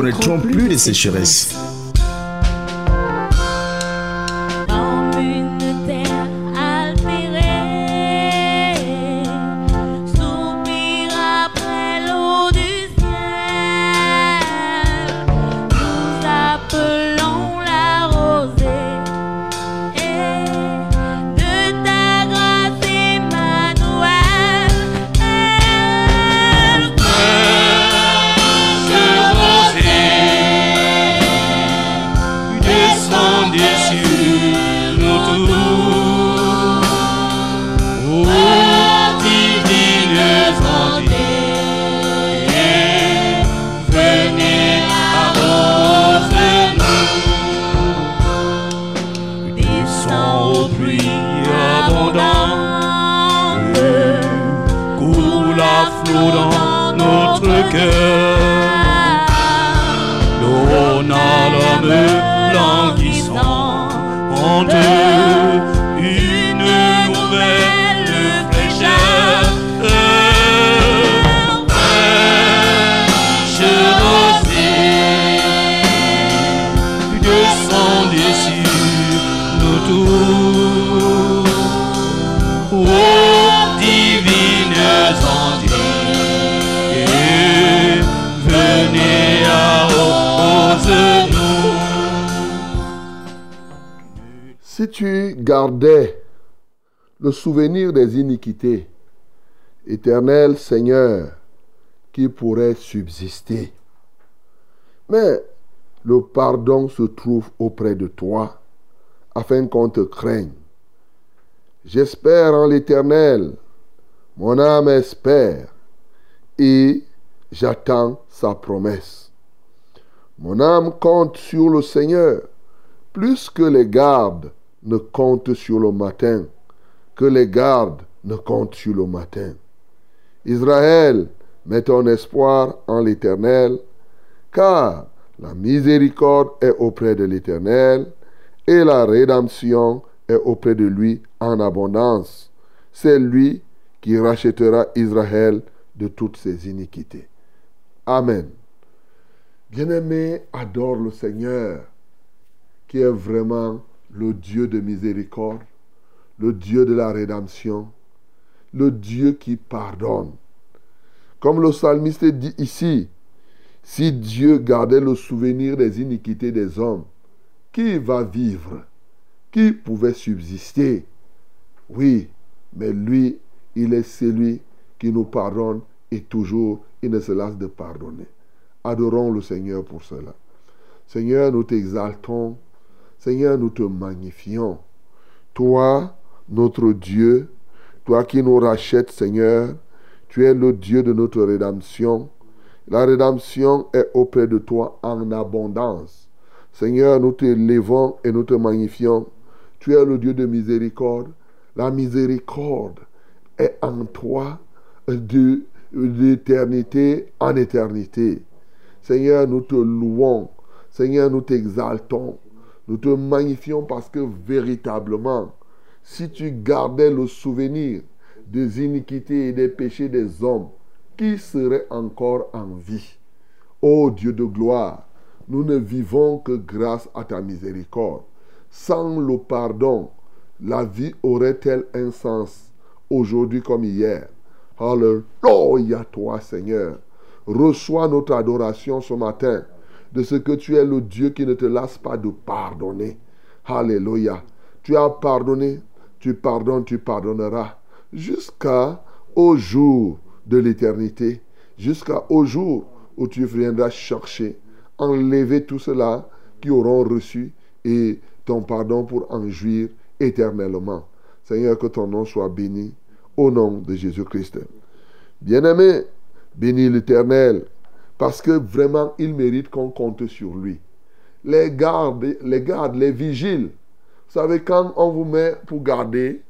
connaîtront plus de sécheresse. Souvenir des iniquités, éternel Seigneur, qui pourrait subsister. Mais le pardon se trouve auprès de toi, afin qu'on te craigne. J'espère en l'Éternel, mon âme espère, et j'attends sa promesse. Mon âme compte sur le Seigneur, plus que les gardes ne comptent sur le matin, que les gardes ne comptent sur le matin. Israël, mets ton espoir en l'Éternel, car la miséricorde est auprès de l'Éternel et la rédemption est auprès de lui en abondance. C'est lui qui rachètera Israël de toutes ses iniquités. Amen. Bien-aimé, adore le Seigneur, qui est vraiment le Dieu de miséricorde, le Dieu de la rédemption, le Dieu qui pardonne. Comme le psalmiste dit ici, si Dieu gardait le souvenir des iniquités des hommes, qui va vivre? Qui pouvait subsister? Oui, mais lui, il est celui qui nous pardonne et toujours il ne se lasse de pardonner. Adorons le Seigneur pour cela. Seigneur, nous t'exaltons. Seigneur, nous te magnifions. Toi, notre Dieu, toi qui nous rachètes, Seigneur, tu es le Dieu de notre rédemption. La rédemption est auprès de toi en abondance. Seigneur, nous t'élevons et nous te magnifions. Tu es le Dieu de miséricorde. La miséricorde est en toi de d'éternité en éternité. Seigneur, nous te louons. Seigneur, nous t'exaltons. Nous te magnifions parce que véritablement, si tu gardais le souvenir des iniquités et des péchés des hommes, qui serait encore en vie? Ô Dieu de gloire, nous ne vivons que grâce à ta miséricorde. Sans le pardon, la vie aurait-elle un sens aujourd'hui comme hier? Alléluia toi Seigneur. Reçois notre adoration ce matin de ce que tu es le Dieu qui ne te lasse pas de pardonner. Alléluia. Tu as pardonné, tu pardonnes, tu pardonneras jusqu'au jour de l'éternité, jusqu'au jour où tu viendras chercher, enlever tout cela qui auront reçu et ton pardon pour en jouir éternellement. Seigneur, que ton nom soit béni au nom de Jésus-Christ. Bien-aimé, bénis l'Éternel Parce que vraiment, il mérite qu'on compte sur lui. Les gardes, les gardes, les vigiles. Vous savez, quand on vous met pour garder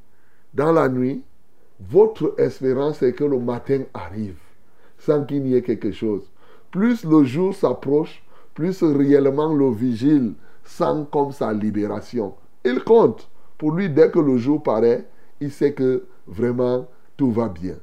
dans la nuit, votre espérance est que le matin arrive sans qu'il n'y ait quelque chose. Plus le jour s'approche, plus réellement le vigile sent comme sa libération. Il compte. Pour lui, dès que le jour paraît, il sait que vraiment tout va bien.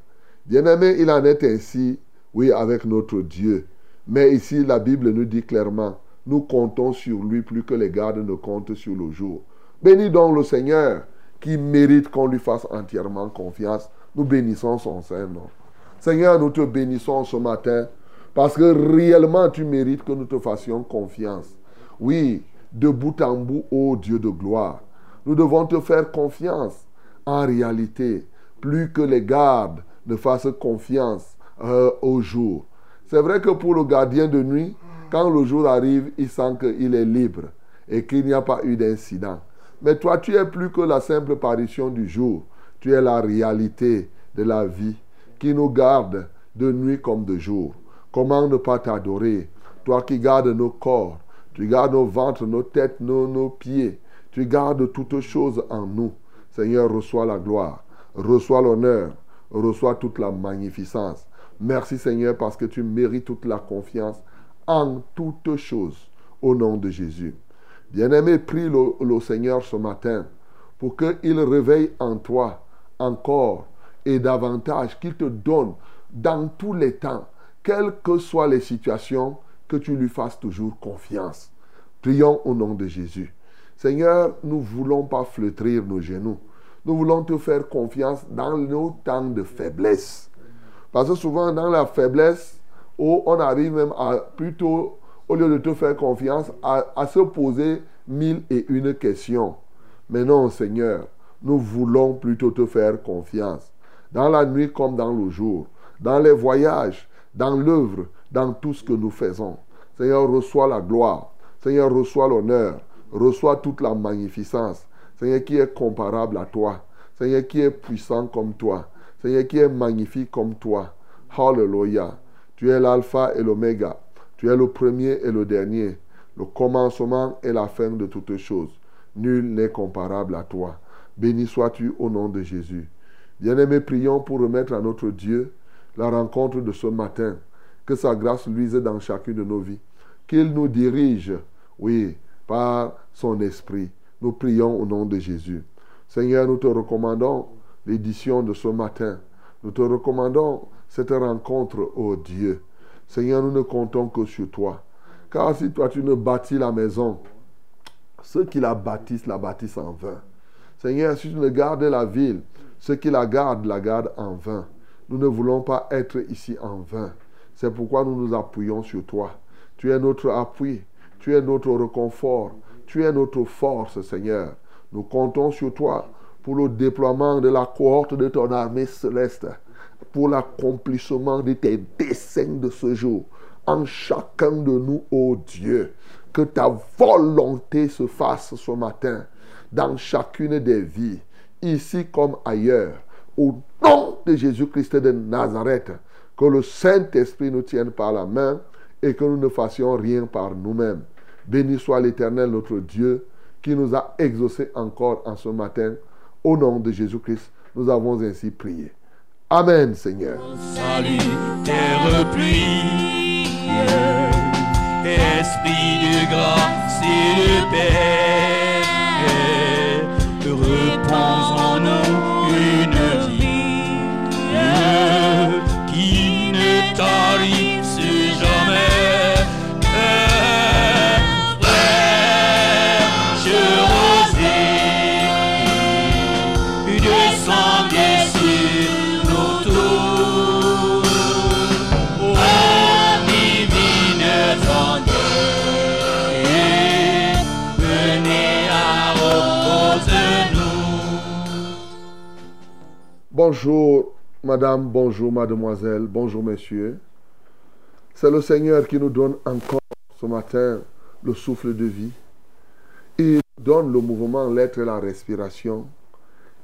Bien-aimé, il en est ainsi, oui, avec notre Dieu. Mais ici, la Bible nous dit clairement, nous comptons sur lui plus que les gardes ne comptent sur le jour. Bénis donc le Seigneur qui mérite qu'on lui fasse entièrement confiance. Nous bénissons son Saint-Nom. Seigneur, nous te bénissons ce matin parce que réellement tu mérites que nous te fassions confiance. Oui, de bout en bout, ô Dieu de gloire, nous devons te faire confiance. En réalité, plus que les gardes ne fassent confiance euh, au jour. C'est vrai que pour le gardien de nuit, quand le jour arrive, il sent qu'il est libre et qu'il n'y a pas eu d'incident. Mais toi, tu es plus que la simple apparition du jour. Tu es la réalité de la vie qui nous garde de nuit comme de jour. Comment ne pas t'adorer? Toi qui gardes nos corps, tu gardes nos ventres, nos têtes, nos, nos pieds. Tu gardes toutes choses en nous. Seigneur, reçois la gloire, reçois l'honneur, reçois toute la magnificence. Merci Seigneur parce que tu mérites toute la confiance en toutes choses au nom de Jésus. Bien-aimé, prie le, Seigneur ce matin pour qu'il réveille en toi encore et davantage, qu'il te donne dans tous les temps, quelles que soient les situations, que tu lui fasses toujours confiance. Prions au nom de Jésus. Seigneur, nous ne voulons pas flétrir nos genoux. Nous voulons te faire confiance dans nos temps de faiblesse. Parce que souvent, dans la faiblesse, oh, on arrive même à plutôt, au lieu de te faire confiance, à, se poser mille et une questions. Mais non, Seigneur, nous voulons plutôt te faire confiance. Dans la nuit comme dans le jour, dans les voyages, dans l'œuvre, dans tout ce que nous faisons. Seigneur, reçois la gloire. Seigneur, reçois l'honneur. Reçois toute la magnificence. Seigneur, qui est comparable à toi. Seigneur, qui est puissant comme toi. Seigneur, qui est magnifique comme toi. Hallelujah. Tu es l'alpha et l'oméga. Tu es le premier et le dernier. Le commencement et la fin de toutes choses. Nul n'est comparable à toi. Béni sois-tu au nom de Jésus. Bien-aimés, prions pour remettre à notre Dieu la rencontre de ce matin. Que sa grâce luise dans chacune de nos vies. Qu'il nous dirige, oui, par son esprit. Nous prions au nom de Jésus. Seigneur, nous te recommandons l'édition de ce matin. Nous te recommandons cette rencontre, ô Dieu. Seigneur, nous ne comptons que sur toi. Car si toi tu ne bâtis la maison, ceux qui la bâtissent la bâtissent en vain. Seigneur, si tu ne gardes la ville, ceux qui la gardent la gardent en vain. Nous ne voulons pas être ici en vain. C'est pourquoi nous nous appuyons sur toi. Tu es notre appui, tu es notre réconfort, tu es notre force, Seigneur. Nous comptons sur toi pour le déploiement de la cohorte de ton armée céleste, pour l'accomplissement de tes desseins de ce jour en chacun de nous, ô Dieu. Que ta volonté se fasse ce matin dans chacune des vies, ici comme ailleurs. Au nom de Jésus-Christ de Nazareth, que le Saint-Esprit nous tienne par la main et que nous ne fassions rien par nous-mêmes. Béni soit l'Éternel, notre Dieu, qui nous a exaucés encore en ce matin. Au nom de Jésus-Christ, nous avons ainsi prié. Amen, Seigneur. Salut, terre pluie, esprit de grâce et de paix, Bonjour, madame, bonjour, mademoiselle, bonjour, messieurs. C'est le Seigneur qui nous donne encore ce matin le souffle de vie. Il donne le mouvement, l'être et la respiration.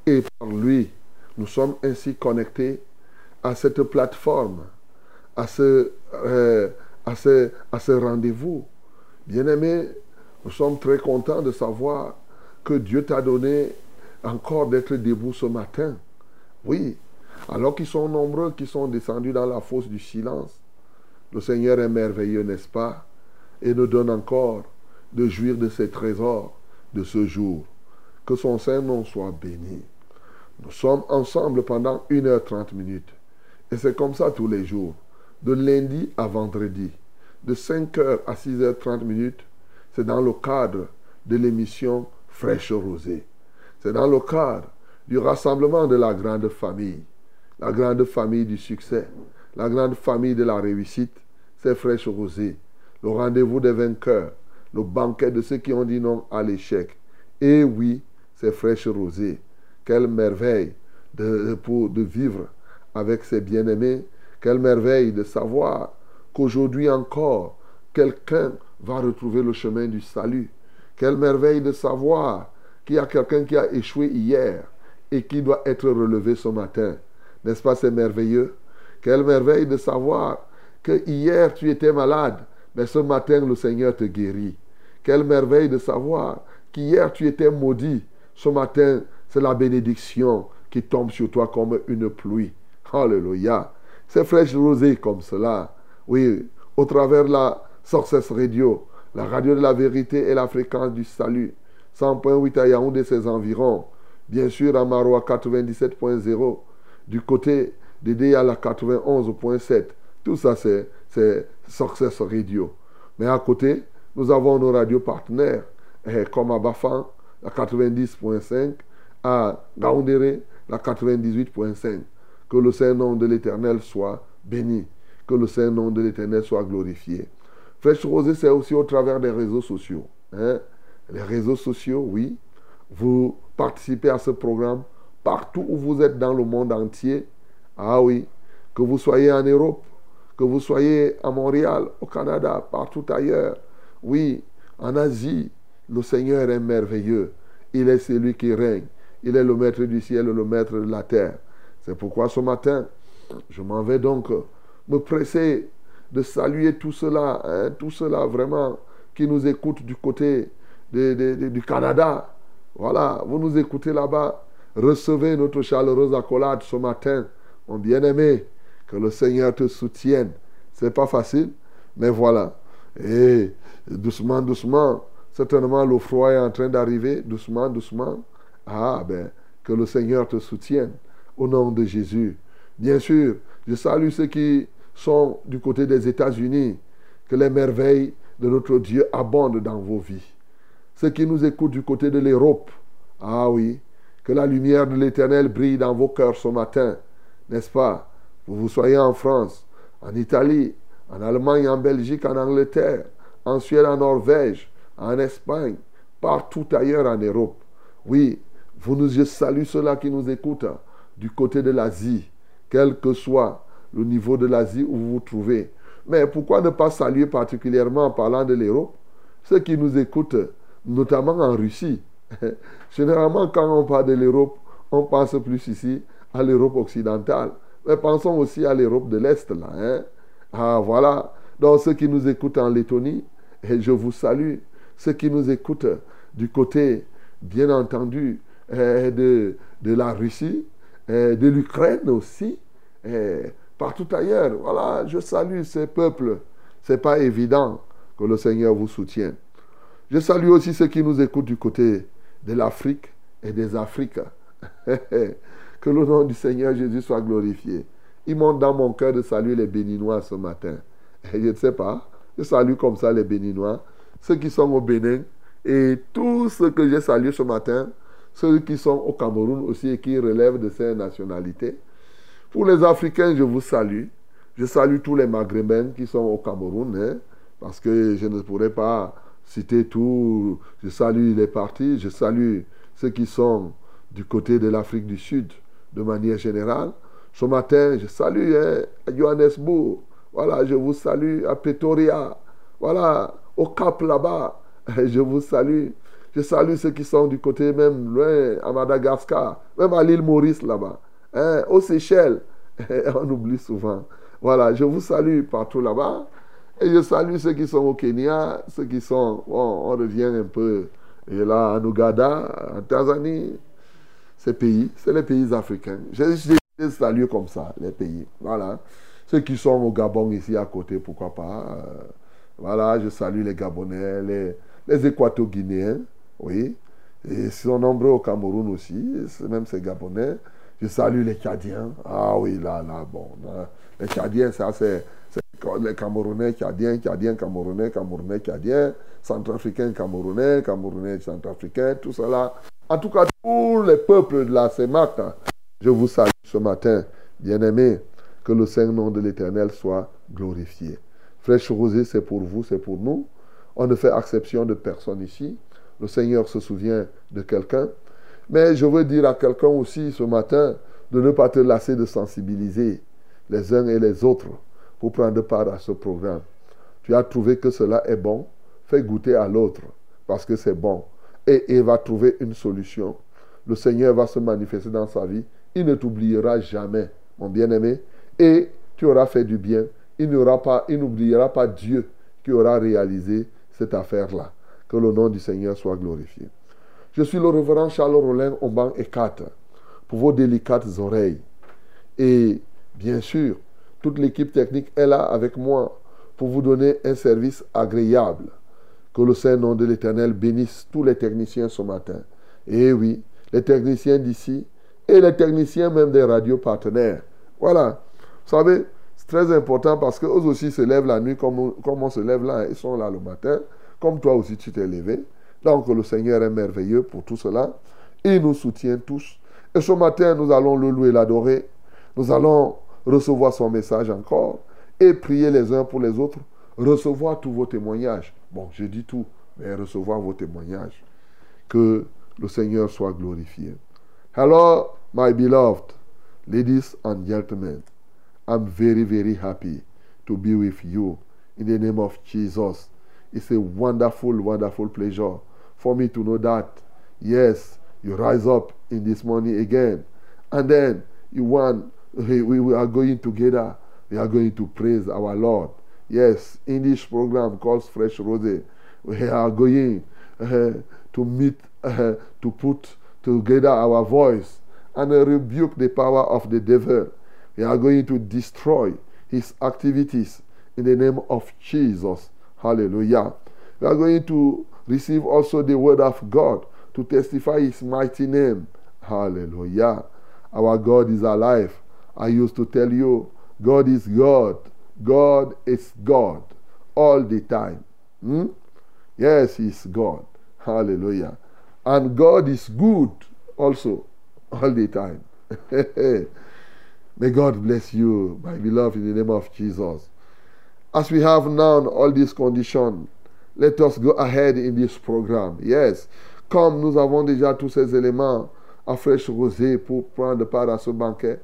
Et par lui, nous sommes ainsi connectés à cette plateforme, à, ce, euh, à ce, à ce rendez-vous. Bien-aimé, nous sommes très contents de savoir que Dieu t'a donné encore d'être debout ce matin. Oui, alors qu'ils sont nombreux qui sont descendus dans la fosse du silence. Le Seigneur est merveilleux, n'est-ce pas? Et nous donne encore de jouir de ses trésors de ce jour. Que son Saint-Nom soit béni. Nous sommes ensemble pendant 1h30 minutes. Et c'est comme ça tous les jours, de lundi à vendredi, de 5h à 6h30 minutes. C'est dans le cadre de l'émission Fraîche Rosée. C'est dans le cadre du rassemblement de la grande famille, la grande famille du succès, la grande famille de la réussite. C'est Fraîche Rosée, le rendez-vous des vainqueurs, le banquet de ceux qui ont dit non à l'échec. Et oui, c'est Fraîche Rosée. Quelle merveille de, de vivre avec ses bien-aimés. Quelle merveille de savoir qu'aujourd'hui encore, quelqu'un va retrouver le chemin du salut. Quelle merveille de savoir qu'il y a quelqu'un qui a échoué hier et qui doit être relevé ce matin. N'est-ce pas, c'est merveilleux? Quelle merveille de savoir que hier tu étais malade, mais ce matin le Seigneur te guérit. Quelle merveille de savoir qu'hier tu étais maudit, ce matin c'est la bénédiction qui tombe sur toi comme une pluie. Alléluia. C'est fraîche rosée comme cela. Oui, au travers de la Success Radio, la radio de la vérité et la fréquence du salut. 100.8 à Yaoundé et ses environs. Bien sûr, à Maroua 97.0. Du côté de la 91.7. Tout ça, c'est Success Radio. Mais à côté, nous avons nos radios partenaires, eh, comme à Bafan, la 90.5, à Gaoundéré, la 98.5. Que le Saint-Nom de l'Éternel soit béni. Que le Saint-Nom de l'Éternel soit glorifié. Fraîche Rosée, c'est aussi au travers des réseaux sociaux. Hein. Les réseaux sociaux, oui. Vous participez à ce programme partout où vous êtes dans le monde entier. Ah oui. Que vous soyez en Europe, que vous soyez à Montréal, au Canada, partout ailleurs. Oui, en Asie, le Seigneur est merveilleux. Il est celui qui règne. Il est le maître du ciel et le maître de la terre. C'est pourquoi ce matin, je m'en vais donc me presser de saluer tout cela, hein, tout cela vraiment qui nous écoute du côté du Canada. Voilà, vous nous écoutez là-bas. Recevez notre chaleureuse accolade ce matin, mon bien-aimé. Que le Seigneur te soutienne. C'est pas facile, mais voilà. Et doucement, doucement, certainement le froid est en train d'arriver, doucement, doucement. Ah, ben, que le Seigneur te soutienne au nom de Jésus. Bien sûr, je salue ceux qui sont du côté des États-Unis. Que les merveilles de notre Dieu abondent dans vos vies. Ceux qui nous écoutent du côté de l'Europe. Ah oui, que la lumière de l'Éternel brille dans vos cœurs ce matin. N'est-ce pas? Vous vous soyez en France, en Italie, en Allemagne, en Belgique, en Angleterre, en Suède, en Norvège, en Espagne, partout ailleurs en Europe. Oui, vous nous, je salue ceux-là qui nous écoutent du côté de l'Asie, quel que soit le niveau de l'Asie où vous vous trouvez. Mais pourquoi ne pas saluer particulièrement en parlant de l'Europe ceux qui nous écoutent, notamment en Russie Généralement, quand on parle de l'Europe, on pense plus ici à l'Europe occidentale. Mais pensons aussi à l'Europe de l'Est, là. Hein? Ah, voilà. Donc, ceux qui nous écoutent en Lettonie, et je vous salue. Ceux qui nous écoutent du côté, bien entendu, eh, de, de la Russie, eh, de l'Ukraine aussi, et partout ailleurs. Voilà, je salue ces peuples. Ce n'est pas évident que le Seigneur vous soutienne. Je salue aussi ceux qui nous écoutent du côté de l'Afrique et des Afriques. que le nom du Seigneur Jésus soit glorifié. Il monte dans mon cœur de saluer les Béninois ce matin. Je ne sais pas, je salue comme ça les Béninois, ceux qui sont au Bénin et tous ceux que j'ai salués ce matin, ceux qui sont au Cameroun aussi et qui relèvent de ces nationalités. Pour les Africains, je vous salue. Je salue tous les Maghrébins qui sont au Cameroun, hein, parce que je ne pourrais pas citer tout. Je salue les partis, je salue ceux qui sont du côté de l'Afrique du Sud de manière générale. Ce matin, je salue à Johannesburg. Voilà, je vous salue à Pretoria. Voilà, au Cap là-bas. Je vous salue. Je salue ceux qui sont du côté même loin, à Madagascar, même à l'île Maurice là-bas, hein, aux Seychelles. On oublie souvent. Voilà, je vous salue partout là-bas. Et je salue ceux qui sont au Kenya, ceux qui sont, bon, on revient un peu, et là, en Ouganda, en Tanzanie, ces pays, c'est les pays africains. Les salue comme ça, les pays. Voilà. Ceux qui sont au Gabon ici à côté, pourquoi pas. euh, voilà, je salue les Gabonais, les, les Équato-Guinéens, oui. Et ils sont nombreux au Cameroun aussi, même ces Gabonais. Je salue les Tchadiens. Ah oui, là, là, bon. là, les Tchadiens, ça, c'est les Camerounais, Tchadiens, Tchadiens, Camerounais, Camerounais, Tchadiens, Centrafricains, Camerounais, Camerounais, Centrafricains, tout cela. En tout cas, tous les peuples de la CEMAC, hein, je vous salue ce matin, bien-aimés. Que le Saint-Nom de l'Éternel soit glorifié. Fraîche Rosée, c'est pour vous, c'est pour nous. On ne fait exception de personne ici. Le Seigneur se souvient de quelqu'un. Mais je veux dire à quelqu'un aussi ce matin de ne pas te lasser de sensibiliser les uns et les autres pour prendre part à ce programme. Tu as trouvé que cela est bon, fais goûter à l'autre parce que c'est bon. Et il va trouver une solution. Le Seigneur va se manifester dans sa vie. Il ne t'oubliera jamais, mon bien-aimé. Et tu auras fait du bien. Il n'aura pas, n'oubliera pas Dieu qui aura réalisé cette affaire-là. Que le nom du Seigneur soit glorifié. Je suis le révérend Charles Rollin au banc et 4 pour vos délicates oreilles. Et bien sûr, toute l'équipe technique est là avec moi pour vous donner un service agréable. Que le Saint-Nom de l'Éternel bénisse tous les techniciens ce matin. Et oui, les techniciens d'ici et les techniciens même des radios partenaires. Voilà. Vous savez, c'est très important parce qu'eux aussi se lèvent la nuit comme, comme on se lève là. Ils sont là le matin, comme toi aussi tu t'es levé. Donc le Seigneur est merveilleux pour tout cela. Il nous soutient tous. Et ce matin, nous allons le louer, l'adorer. Nous allons recevoir son message encore et prier les uns pour les autres. Recevoir tous vos témoignages. Bon, je dis tout, mais recevoir vos témoignages. Que le Seigneur soit glorifié. Hello, my beloved ladies and gentlemen. I'm very, very happy to be with you in the name of Jesus. It's a wonderful, wonderful pleasure for me to know that, yes, you rise up in this morning again. And then you want, we we are going together. We are going to praise our Lord. Yes, in this program called Fresh Rose, we are going uh, to meet, uh, to put together our voice and uh, rebuke the power of the devil. We are going to destroy his activities in the name of Jesus. Hallelujah. We are going to receive also the word of God to testify his mighty name. Hallelujah. Our God is alive. I used to tell you, God is God. God is God all the time. Hmm? Yes, He's God. Hallelujah. And God is good also all the time. May God bless you, my beloved, in the name of Jesus. As we have now all these conditions, let us go ahead in this program. Yes, comme nous avons déjà tous ces éléments à fraîche rosée pour prendre part à ce banquet,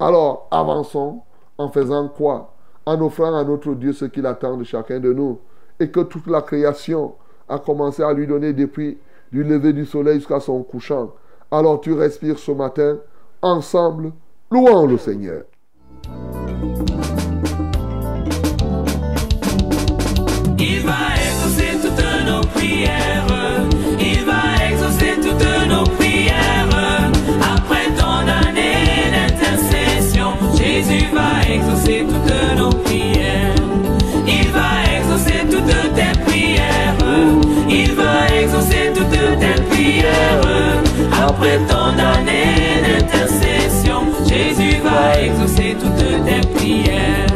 alors avançons en faisant quoi? En offrant à notre Dieu ce qu'il attend de chacun de nous et que toute la création a commencé à lui donner depuis du lever du soleil jusqu'à son couchant. Alors tu respires ce matin, ensemble, louons le Seigneur. Après ton année d'intercession, Jésus va exaucer toutes tes prières.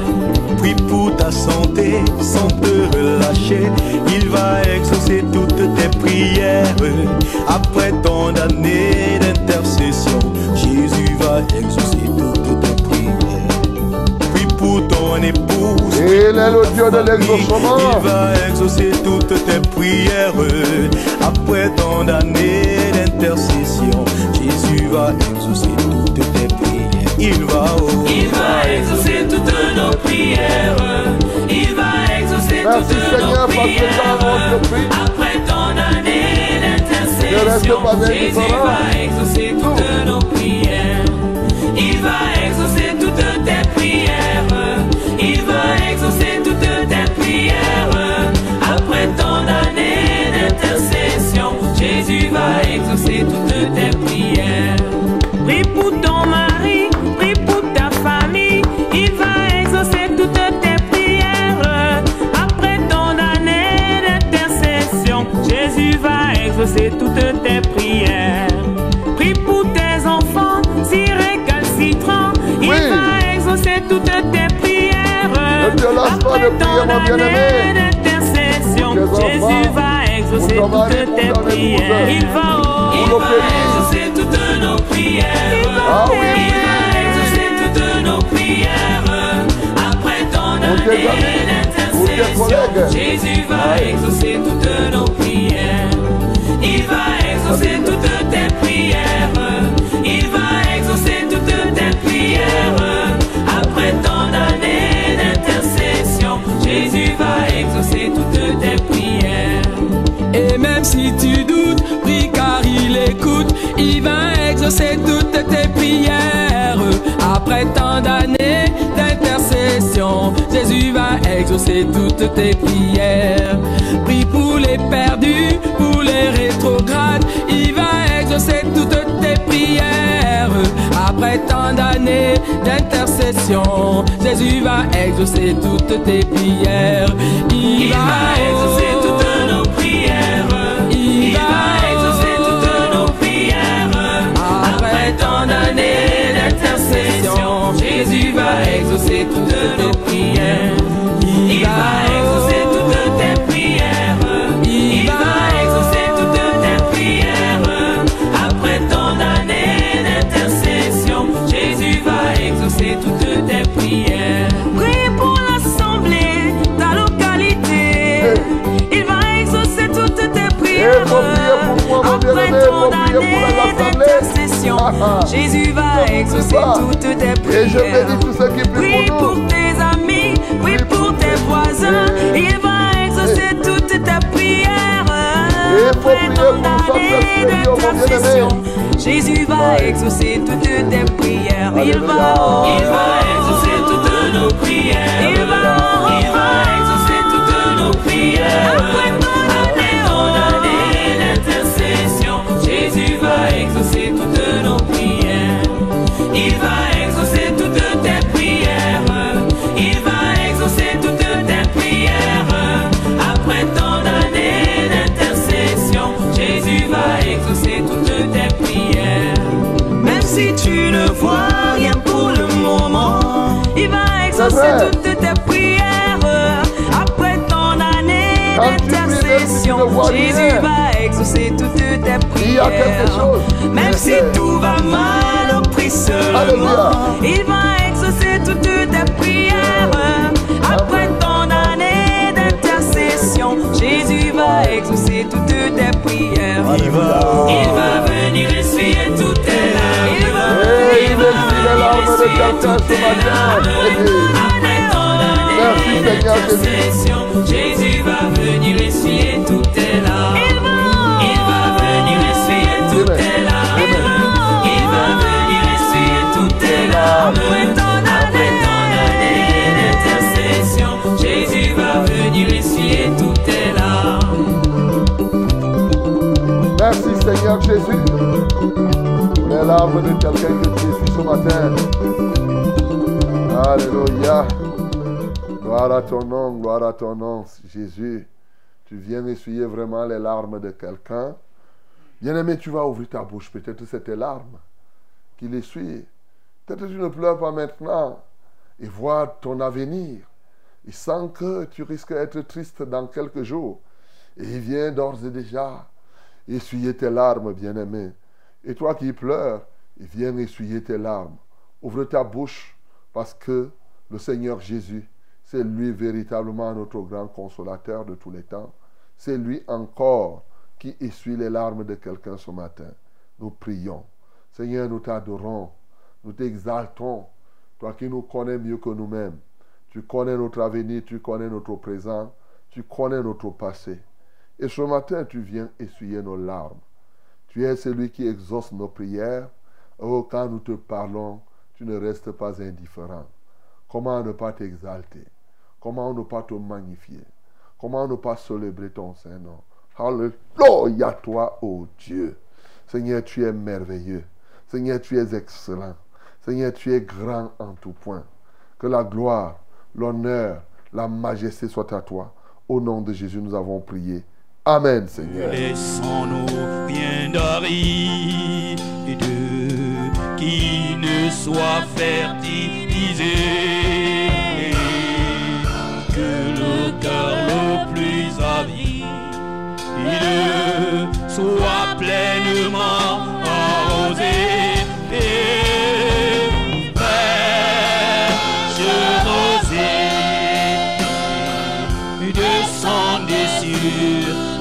Prie pour ta santé sans te relâcher. Il va exaucer toutes tes prières. Après ton année d'intercession, Jésus va exaucer toutes tes prières. Prie pour ton épouse. Il est le Dieu de l'exaucement. Il va exaucer toutes tes prières. Après ton année d'intercession, Jésus va exaucer toutes tes prières. Il va, oh, Il va exaucer toutes nos prières. Il va exaucer Merci toutes Seigneur nos parce que dans prières. Après ton année d'intercession, Jésus va exaucer toutes nos prières. Il va exaucer toutes tes prières. Il va exaucer toutes mon bien-aimé. Pour tes enfants, Jésus va exaucer toutes tes prières. Il va, il exaucer toutes nos prières. Ah oui, Il va exaucer toutes nos prières. Après ton année d'intercession. Jésus va exaucer toutes nos prières. Il va exaucer toutes tes prières. Il va exaucer toutes tes prières. Jésus va exaucer toutes tes prières. Et même si tu doutes, prie car il écoute, il va exaucer toutes tes prières. Après tant d'années d'intercession, Jésus va exaucer toutes tes prières. Prie pour les perdus, pour les rétrogrades, il va exaucer toutes tes prières. Après tant d'années d'intercession, Jésus va exaucer toutes tes prières. Il va exaucer toutes nos prières. Il va exaucer toutes nos prières. Après tant d'années d'intercession, Jésus va exaucer toutes nos prières. Il va Jésus va exaucer toutes tes Et je prières. bénis tous ceux qui prient pour pour tes amis, prie pour tes voisins. Il va exaucer toutes tes prières. Et Après tant d'années bien-aimé. d'intercession, Jésus va exaucer toutes tes prières. Il va, il va exaucer toutes nos prières. Il va, il va exaucer toutes nos prières. Après ne vois rien pour le moment, il va exaucer toutes tes prières. Après ton année d'intercession, Jésus va exaucer toutes tes prières. Même si tout va mal, au prie seulement. Il va exaucer toutes tes prières. Après ton année d'intercession, Jésus va exaucer toutes tes prières. Il va, il va venir essuyer toutes tes larmes. Eh, il de quelqu'un ce matin. Merci, Seigneur Jésus. d'intercession, Jésus va venir essuyer toutes tes larmes. Il va, il va venir essuyer toutes Amen. tes larmes. Amen. Il va venir essuyer toutes tes larmes. Après ton année d'intercession, Jésus va venir essuyer toutes tes larmes. Merci Seigneur Jésus. Les larmes de quelqu'un que tu essuies ce matin. Alléluia. Gloire à ton nom, gloire à ton nom, Jésus. Tu viens essuyer vraiment les larmes de quelqu'un. Bien-aimé, tu vas ouvrir ta bouche. Peut-être c'est tes larmes qu'il essuie. Peut-être tu ne pleures pas maintenant et vois ton avenir. Il sent que tu risques d'être triste dans quelques jours. Et il vient d'ores et déjà essuyer tes larmes, bien-aimé. Et toi qui pleures, il vient essuyer tes larmes. Ouvre ta bouche parce que le Seigneur Jésus, c'est lui véritablement notre grand consolateur de tous les temps. C'est lui encore qui essuie les larmes de quelqu'un ce matin. Nous prions. Seigneur, nous t'adorons, nous t'exaltons. Toi qui nous connais mieux que nous-mêmes. Tu connais notre avenir, tu connais notre présent, tu connais notre passé. Et ce matin, tu viens essuyer nos larmes. Tu es celui qui exauce nos prières. Oh, quand nous te parlons, tu ne restes pas indifférent. Comment ne pas t'exalter? Comment ne pas te magnifier? Comment ne pas célébrer ton Saint-Nom? Alléluia toi, ô Dieu. Seigneur, tu es merveilleux. Seigneur, tu es excellent. Seigneur, tu es grand en tout point. Que la gloire, l'honneur, la majesté soient à toi. Au nom de Jésus, nous avons prié. Amen, Seigneur. Laissons-nous rien de qui ne soit fertilisé. Que le cœur le plus avide soit pleinement arrosé. descendez sur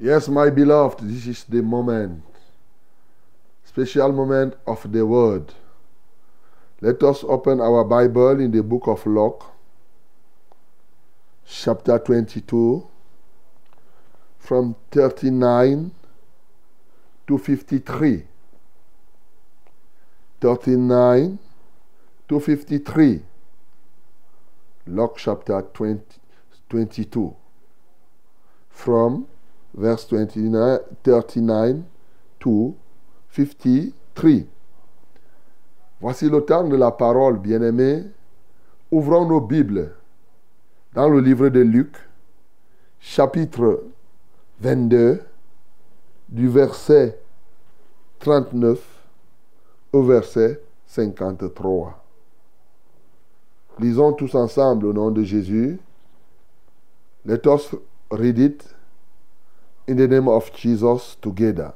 Yes, my beloved, this is the moment, special moment of the word. Let us open our Bible in the book of Luke, chapter 22, from 39 to 53. 39 to 53. Luke chapter 20, 22. From verse 29, 39 to 53. Voici le temps de la parole, bien-aimés. Ouvrons nos Bibles dans le livre de Luc, chapitre 22, du verset 39 au verset 53. Lisons tous ensemble au nom de Jésus. Let us read it in the name of Jesus together.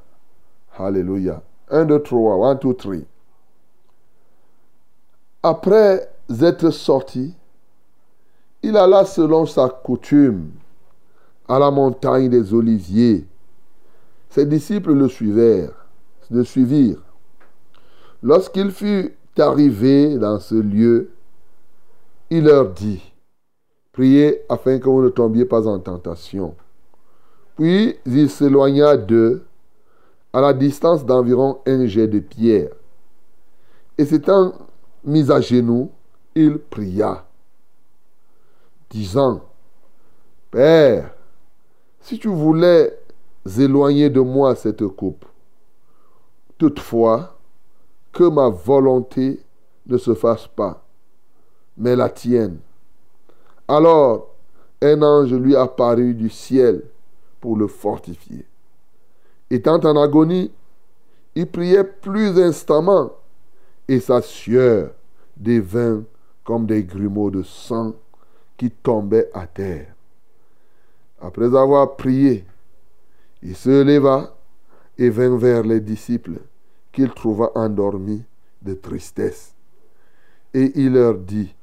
Hallelujah. 1, 2, 3. 1, 2, 3. Après être sorti, il alla selon sa coutume à la montagne des Oliviers. Ses disciples le suivirent, le suivirent. Lorsqu'il fut arrivé dans ce lieu, il leur dit, Priez afin que vous ne tombiez pas en tentation. Puis il s'éloigna d'eux à la distance d'environ un jet de pierre. Et s'étant mis à genoux, il pria, disant, Père, si tu voulais éloigner de moi cette coupe, toutefois, que ma volonté ne se fasse pas, mais la tienne. Alors, un ange lui apparut du ciel pour le fortifier. Étant en agonie, il priait plus instamment et sa sueur devint comme des grumeaux de sang qui tombaient à terre. Après avoir prié, il se leva et vint vers les disciples qu'il trouva endormis de tristesse. Et il leur dit,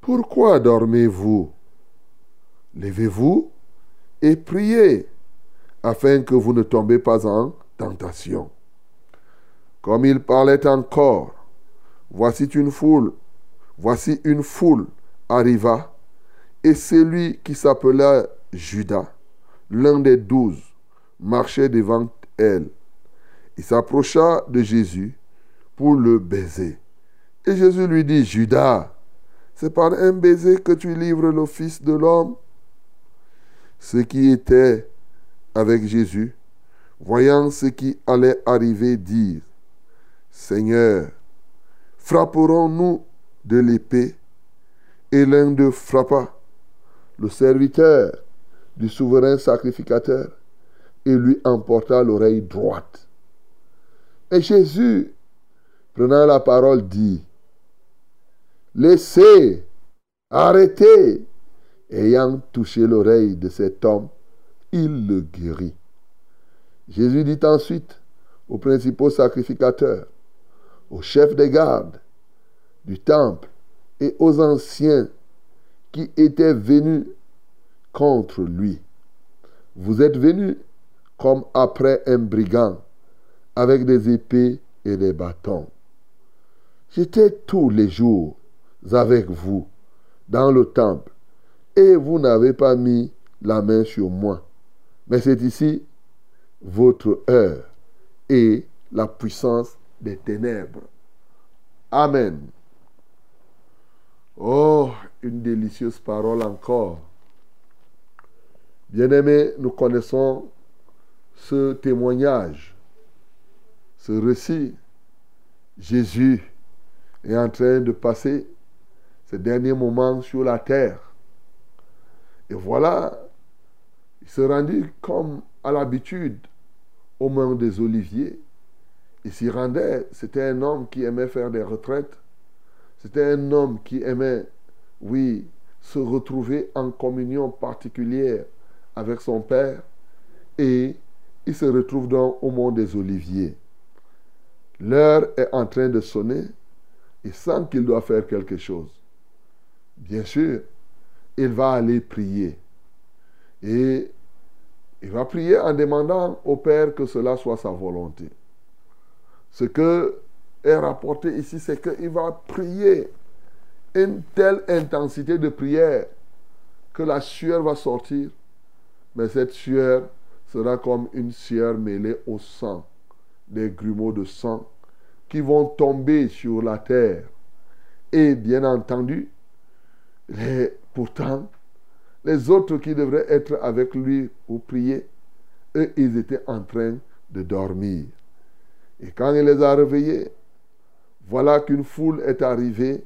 Pourquoi dormez-vous? Levez-vous et priez afin que vous ne tombez pas en tentation. Comme il parlait encore, voici une foule, voici une foule arriva, et celui qui s'appela Judas, l'un des douze, marchait devant elle. Il s'approcha de Jésus pour le baiser. Et Jésus lui dit, Judas, c'est par un baiser que tu livres le Fils de l'homme. Ceux qui étaient avec Jésus, voyant ce qui allait arriver, dirent, Seigneur, frapperons-nous de l'épée Et l'un d'eux frappa le serviteur du souverain sacrificateur et lui emporta l'oreille droite. Et Jésus, prenant la parole, dit, Laissez, arrêtez. Ayant touché l'oreille de cet homme, il le guérit. Jésus dit ensuite aux principaux sacrificateurs, aux chefs des gardes du temple et aux anciens qui étaient venus contre lui. Vous êtes venus comme après un brigand, avec des épées et des bâtons. J'étais tous les jours avec vous dans le temple, et vous n'avez pas mis la main sur moi. Mais c'est ici votre heure et la puissance des ténèbres. Amen. Oh, une délicieuse parole encore. Bien-aimés, nous connaissons ce témoignage, ce récit. Jésus est en train de passer ses derniers moments sur la terre. Et voilà, il se rendit comme à l'habitude au mont des Oliviers. Il s'y rendait. C'était un homme qui aimait faire des retraites. C'était un homme qui aimait, oui, se retrouver en communion particulière avec son Père. Et il se retrouve donc au mont des Oliviers. L'heure est en train de sonner. Il sent qu'il doit faire quelque chose. Bien sûr, il va aller prier. Et il va prier en demandant au Père que cela soit sa volonté. Ce que est rapporté ici, c'est qu'il va prier une telle intensité de prière que la sueur va sortir, mais cette sueur sera comme une sueur mêlée au sang, des grumeaux de sang qui vont tomber sur la terre. Et bien entendu, pourtant, les autres qui devraient être avec lui pour prier, eux, ils étaient en train de dormir. Et quand il les a réveillés, voilà qu'une foule est arrivée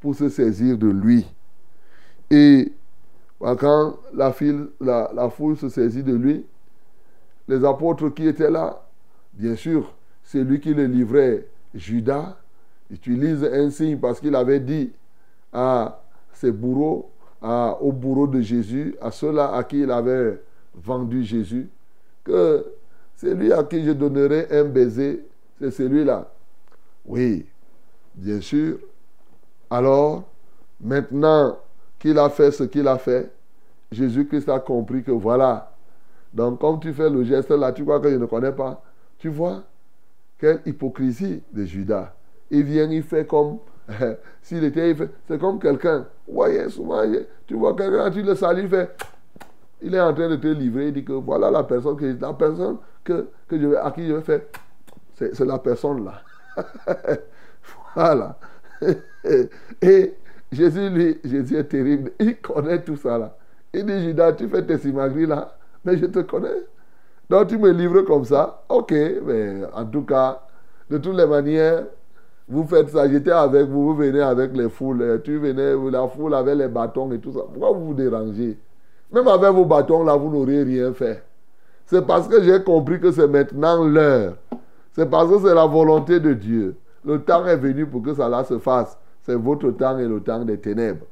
pour se saisir de lui. Et quand la, foule se saisit de lui, les apôtres qui étaient là, bien sûr, c'est lui qui le livrait, Judas, utilise un signe parce qu'il avait dit à ses bourreaux, à, aux bourreaux de Jésus, à ceux-là à qui il avait vendu Jésus, que c'est lui à qui je donnerai un baiser, c'est celui-là. Oui, bien sûr. Alors, maintenant qu'il a fait ce qu'il a fait, Jésus-Christ a compris que voilà. Donc, comme tu fais le geste là, tu crois que je ne connais pas. Tu vois, quelle hypocrisie de Judas. Il vient, il fait comme s'il était, c'est comme quelqu'un. Voyez, souvent, tu vois quelqu'un, tu le salues, il fait, il est en train de te livrer, il dit que voilà la personne que, la personne que, que à qui je vais faire, c'est la personne là. voilà. Et Jésus, lui, Jésus est terrible. Il connaît tout ça là. Il dit, Judas, tu fais tes simagris là, mais je te connais. Donc tu me livres comme ça. Ok, mais en tout cas, de toutes les manières, vous faites ça. J'étais avec vous, vous venez avec les foules. Tu venais, la foule avec les bâtons et tout ça. Pourquoi vous vous dérangez? Même avec vos bâtons là, vous n'auriez rien fait. C'est parce que j'ai compris que c'est maintenant l'heure. C'est parce que c'est la volonté de Dieu. Le temps est venu pour que cela se fasse. C'est votre temps et le temps des ténèbres.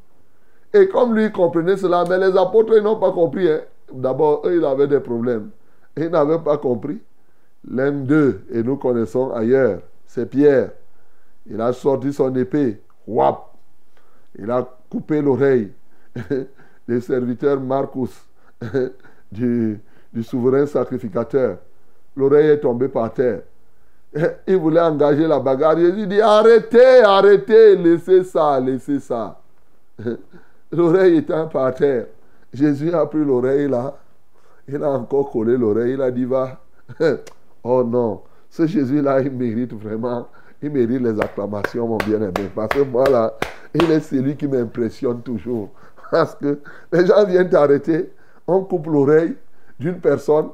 Et comme lui comprenait cela, mais les apôtres, n'ont pas compris. Hein. D'abord, eux, ils avaient des problèmes. Ils n'avaient pas compris. L'un d'eux, et nous connaissons ailleurs, c'est Pierre. Il a sorti son épée. Wap. Il a coupé l'oreille des serviteurs Marcus, du souverain sacrificateur. L'oreille est tombée par terre. Il voulait engager la bagarre. Jésus dit arrêtez, arrêtez, laissez ça, laissez ça. L'oreille était par terre. Jésus a pris l'oreille là. Il a encore collé l'oreille. Il a dit va. Oh non, ce Jésus-là, il mérite vraiment, il mérite les acclamations, mon bien-aimé. Parce que moi là, il est celui qui m'impressionne toujours. Parce que les gens viennent t'arrêter, on coupe l'oreille d'une personne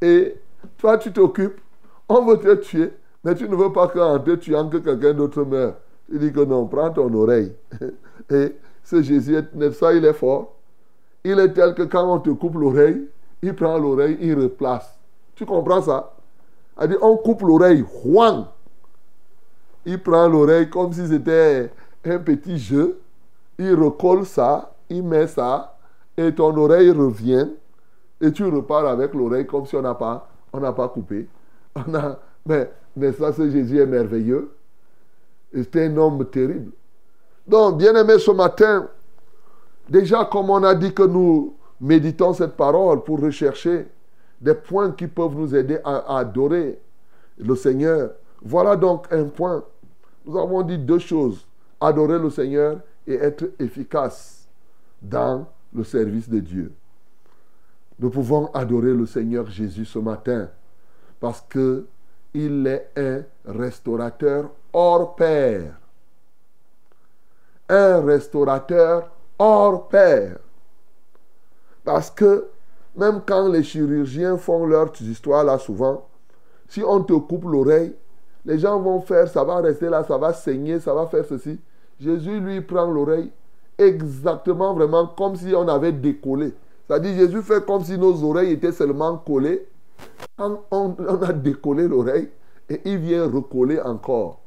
et toi tu t'occupes, on veut te tuer, mais tu ne veux pas qu'en te tuant que quelqu'un d'autre meure. Tu dis que non, prends ton oreille. Et ce Jésus, n'est-ce pas, il est fort. Il est tel que quand on te coupe l'oreille, il prend l'oreille, il replace. Tu comprends ça? A dit, on coupe l'oreille, Juan. Il prend l'oreille comme si c'était un petit jeu. Il recolle ça, il met ça, et ton oreille revient, et tu repars avec l'oreille comme si on n'a pas, on n'a pas coupé. On a, mais n'est-ce pas, ce Jésus est merveilleux. C'est un homme terrible. Donc, bien aimé, ce matin, déjà comme on a dit que nous méditons cette parole pour rechercher des points qui peuvent nous aider à, adorer le Seigneur. Voilà donc un point. Nous avons dit deux choses. Adorer le Seigneur et être efficace dans le service de Dieu. Nous pouvons adorer le Seigneur Jésus ce matin parce que il est un restaurateur hors pair. Un restaurateur hors pair. Parce que même quand les chirurgiens font leurs histoires là souvent, si on te coupe l'oreille, les gens vont faire, ça va rester là, ça va saigner, ça va faire ceci. Jésus lui prend l'oreille exactement vraiment comme si on avait décollé. C'est-à-dire Jésus fait comme si nos oreilles étaient seulement collées on, a décollé l'oreille et il vient recoller encore.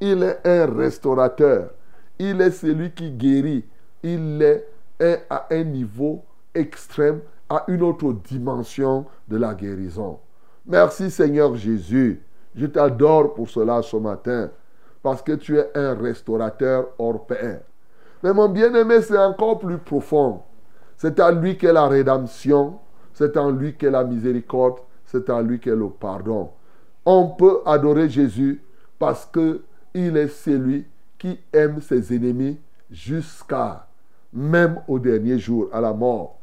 Il est un restaurateur. Il est celui qui guérit. Il est un- à un niveau extrême, à une autre dimension de la guérison. Merci Seigneur Jésus. Je t'adore pour cela ce matin. Parce que tu es un restaurateur hors pair. Mais mon bien-aimé, c'est encore plus profond. C'est à lui qu'est la rédemption, c'est en lui qu'est la miséricorde, c'est en lui qu'est le pardon. On peut adorer Jésus parce que il est celui qui aime ses ennemis jusqu'à même au dernier jour, à la mort.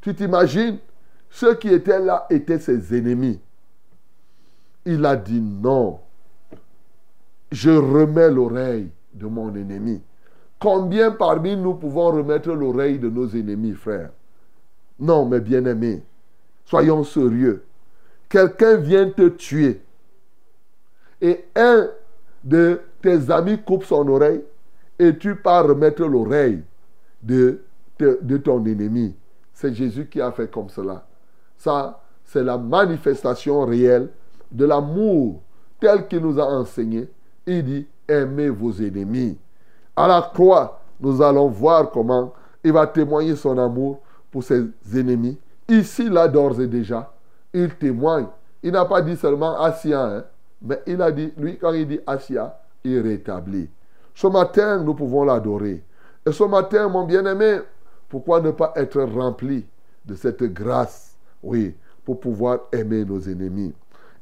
Tu t'imagines, ceux qui étaient là étaient ses ennemis. Il a dit non. Je remets l'oreille de mon ennemi. Combien parmi nous pouvons remettre l'oreille de nos ennemis, frères Non, mes bien-aimés, soyons sérieux. Quelqu'un vient te tuer et un de tes amis coupe son oreille et tu pars remettre l'oreille de, ton ennemi. C'est Jésus qui a fait comme cela. Ça, c'est la manifestation réelle de l'amour tel qu'il nous a enseigné. Il dit, aimez vos ennemis. À la croix, nous allons voir comment il va témoigner son amour pour ses ennemis. Ici, là, d'ores et déjà, il témoigne. Il n'a pas dit seulement Assia, hein, mais il a dit, lui, quand il dit Assia, il rétablit. Ce matin, nous pouvons l'adorer. Et ce matin, mon bien-aimé, pourquoi ne pas être rempli de cette grâce, oui, pour pouvoir aimer nos ennemis?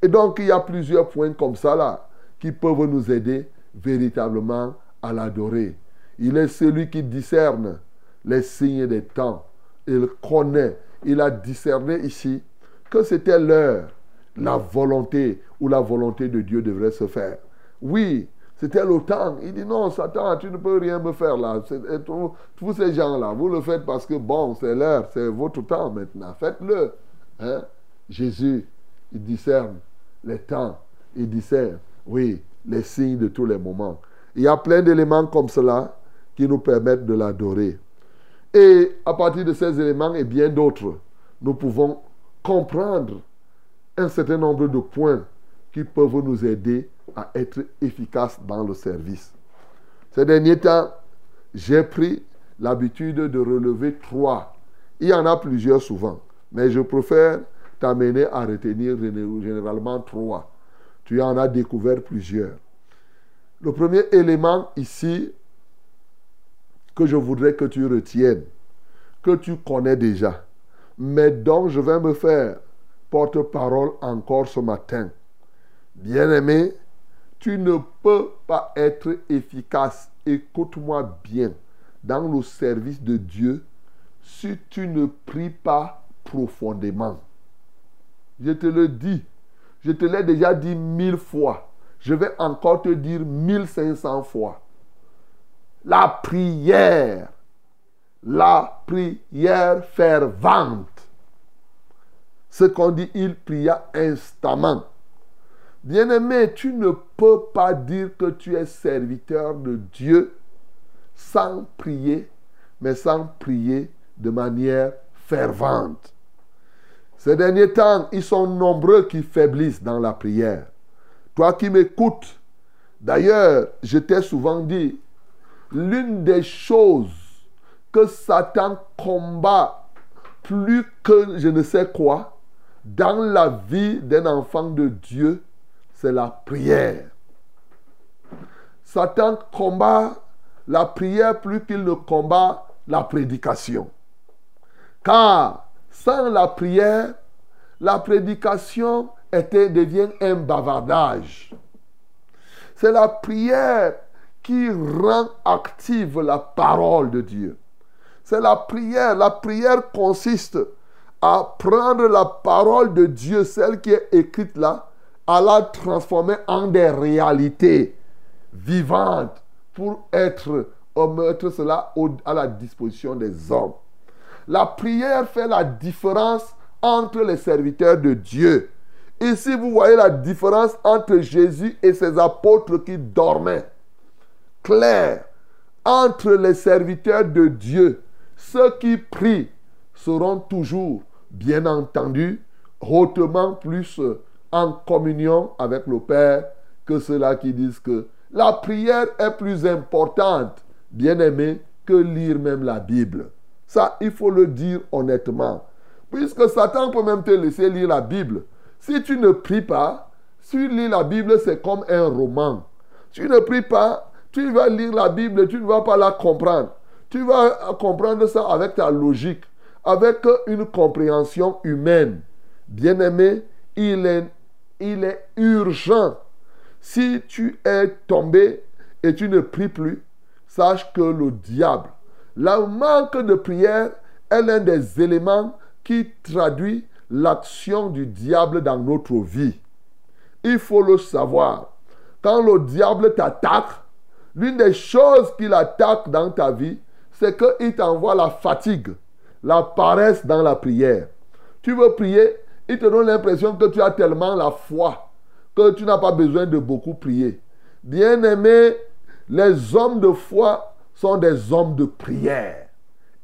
Et donc, il y a plusieurs points comme ça là qui peuvent nous aider véritablement à l'adorer. Il est celui qui discerne les signes des temps. Il connaît, il a discerné ici que c'était l'heure, la volonté ou la volonté de Dieu devrait se faire. Oui, c'était le temps. Il dit non, Satan, tu ne peux rien me faire là. Tous ces gens-là, vous le faites parce que bon, c'est l'heure, c'est votre temps maintenant. Faites-le. Hein? Jésus, il discerne les temps. Il discerne, oui, les signes de tous les moments. Il y a plein d'éléments comme cela qui nous permettent de l'adorer. Et à partir de ces éléments et bien d'autres, nous pouvons comprendre un certain nombre de points qui peuvent nous aider à être efficaces dans le service. Ces derniers temps, j'ai pris l'habitude de relever trois. Il y en a plusieurs souvent, mais je préfère t'amener à retenir généralement trois. Tu en as découvert plusieurs. Le premier élément ici que je voudrais que tu retiennes, que tu connais déjà, mais dont je vais me faire porte-parole encore ce matin. Bien-aimé, tu ne peux pas être efficace, écoute-moi bien, dans le service de Dieu si tu ne pries pas profondément. Je te le dis, je te l'ai déjà dit mille fois, je vais encore te dire mille cinq cents fois. La prière, la prière fervente. Ce qu'on dit, il pria instamment. Bien-aimé, tu ne peux pas dire que tu es serviteur de Dieu sans prier, mais sans prier de manière fervente. Ces derniers temps, ils sont nombreux qui faiblissent dans la prière. Toi qui m'écoutes, d'ailleurs, je t'ai souvent dit, l'une des choses que Satan combat plus que je ne sais quoi dans la vie d'un enfant de Dieu, c'est la prière. Satan combat la prière plus qu'il ne combat la prédication. Car sans la prière, la prédication devient un bavardage. C'est la prière qui rend active la parole de Dieu. C'est la prière. La prière consiste à prendre la parole de Dieu, celle qui est écrite là, à la transformer en des réalités vivantes pour être, mettre cela à la disposition des hommes. La prière fait la différence entre les serviteurs de Dieu. Ici, vous voyez la différence entre Jésus et ses apôtres qui dormaient. Clair. Entre les serviteurs de Dieu, ceux qui prient seront toujours, bien entendu, hautement plus en communion avec le Père que ceux-là qui disent que la prière est plus importante, bien aimé, que lire même la Bible. Ça, il faut le dire honnêtement. Puisque Satan peut même te laisser lire la Bible. Si tu ne pries pas, si tu lis la Bible, c'est comme un roman. Tu ne pries pas, tu vas lire la Bible, tu ne vas pas la comprendre. Tu vas comprendre ça avec ta logique, avec une compréhension humaine. Bien-aimé, il est, il est urgent. Si tu es tombé et tu ne pries plus, sache que le diable, le manque de prière est l'un des éléments qui traduit l'action du diable dans notre vie. Il faut le savoir. Quand le diable t'attaque, l'une des choses qu'il attaque dans ta vie, c'est qu'il t'envoie la fatigue, la paresse dans la prière. Tu veux prier, il te donne l'impression que tu as tellement la foi que tu n'as pas besoin de beaucoup prier. Bien-aimé, les hommes de foi sont des hommes de prière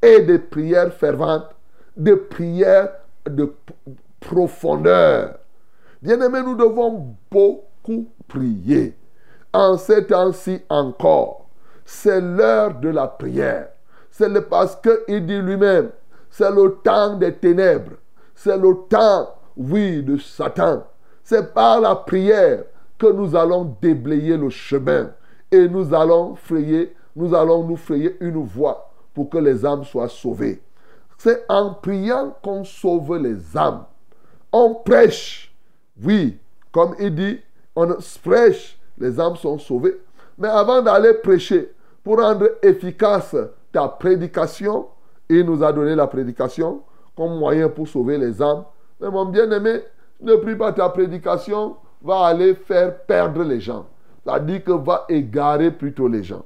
et des prières ferventes, des prières de profondeur. Bien-aimé, nous devons beaucoup prier. En ces temps-ci encore, c'est l'heure de la prière. C'est parce qu'il dit lui-même, c'est le temps des ténèbres. C'est le temps, oui, de Satan. C'est par la prière que nous allons déblayer le chemin et nous allons frayer, nous allons nous frayer une voie pour que les âmes soient sauvées. C'est en priant qu'on sauve les âmes. On prêche, oui, comme il dit, on prêche, les âmes sont sauvées. Mais avant d'aller prêcher, pour rendre efficace prédication, il nous a donné la prédication comme moyen pour sauver les âmes. Mais mon bien-aimé, ne prie pas ta prédication, va aller faire perdre les gens. Dit que va égarer plutôt les gens.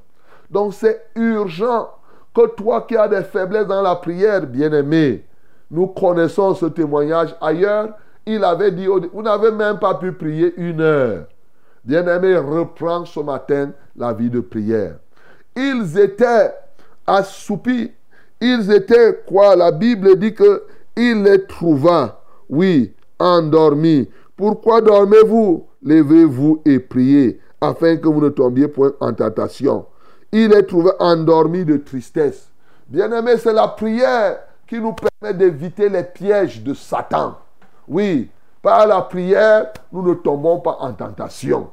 Donc c'est urgent que toi qui as des faiblesses dans la prière, bien-aimé, nous connaissons ce témoignage ailleurs. Il avait dit, vous n'avez même pas pu prier une heure. Bien-aimé, reprends ce matin la vie de prière. Ils étaient assoupis. Ils étaient quoi? La Bible dit que il les trouva, oui, endormis. Pourquoi dormez-vous? Levez-vous et priez, afin que vous ne tombiez point en tentation. Il les trouva endormis de tristesse. Bien-aimé, c'est la prière qui nous permet d'éviter les pièges de Satan. Oui, par la prière, nous ne tombons pas en tentation.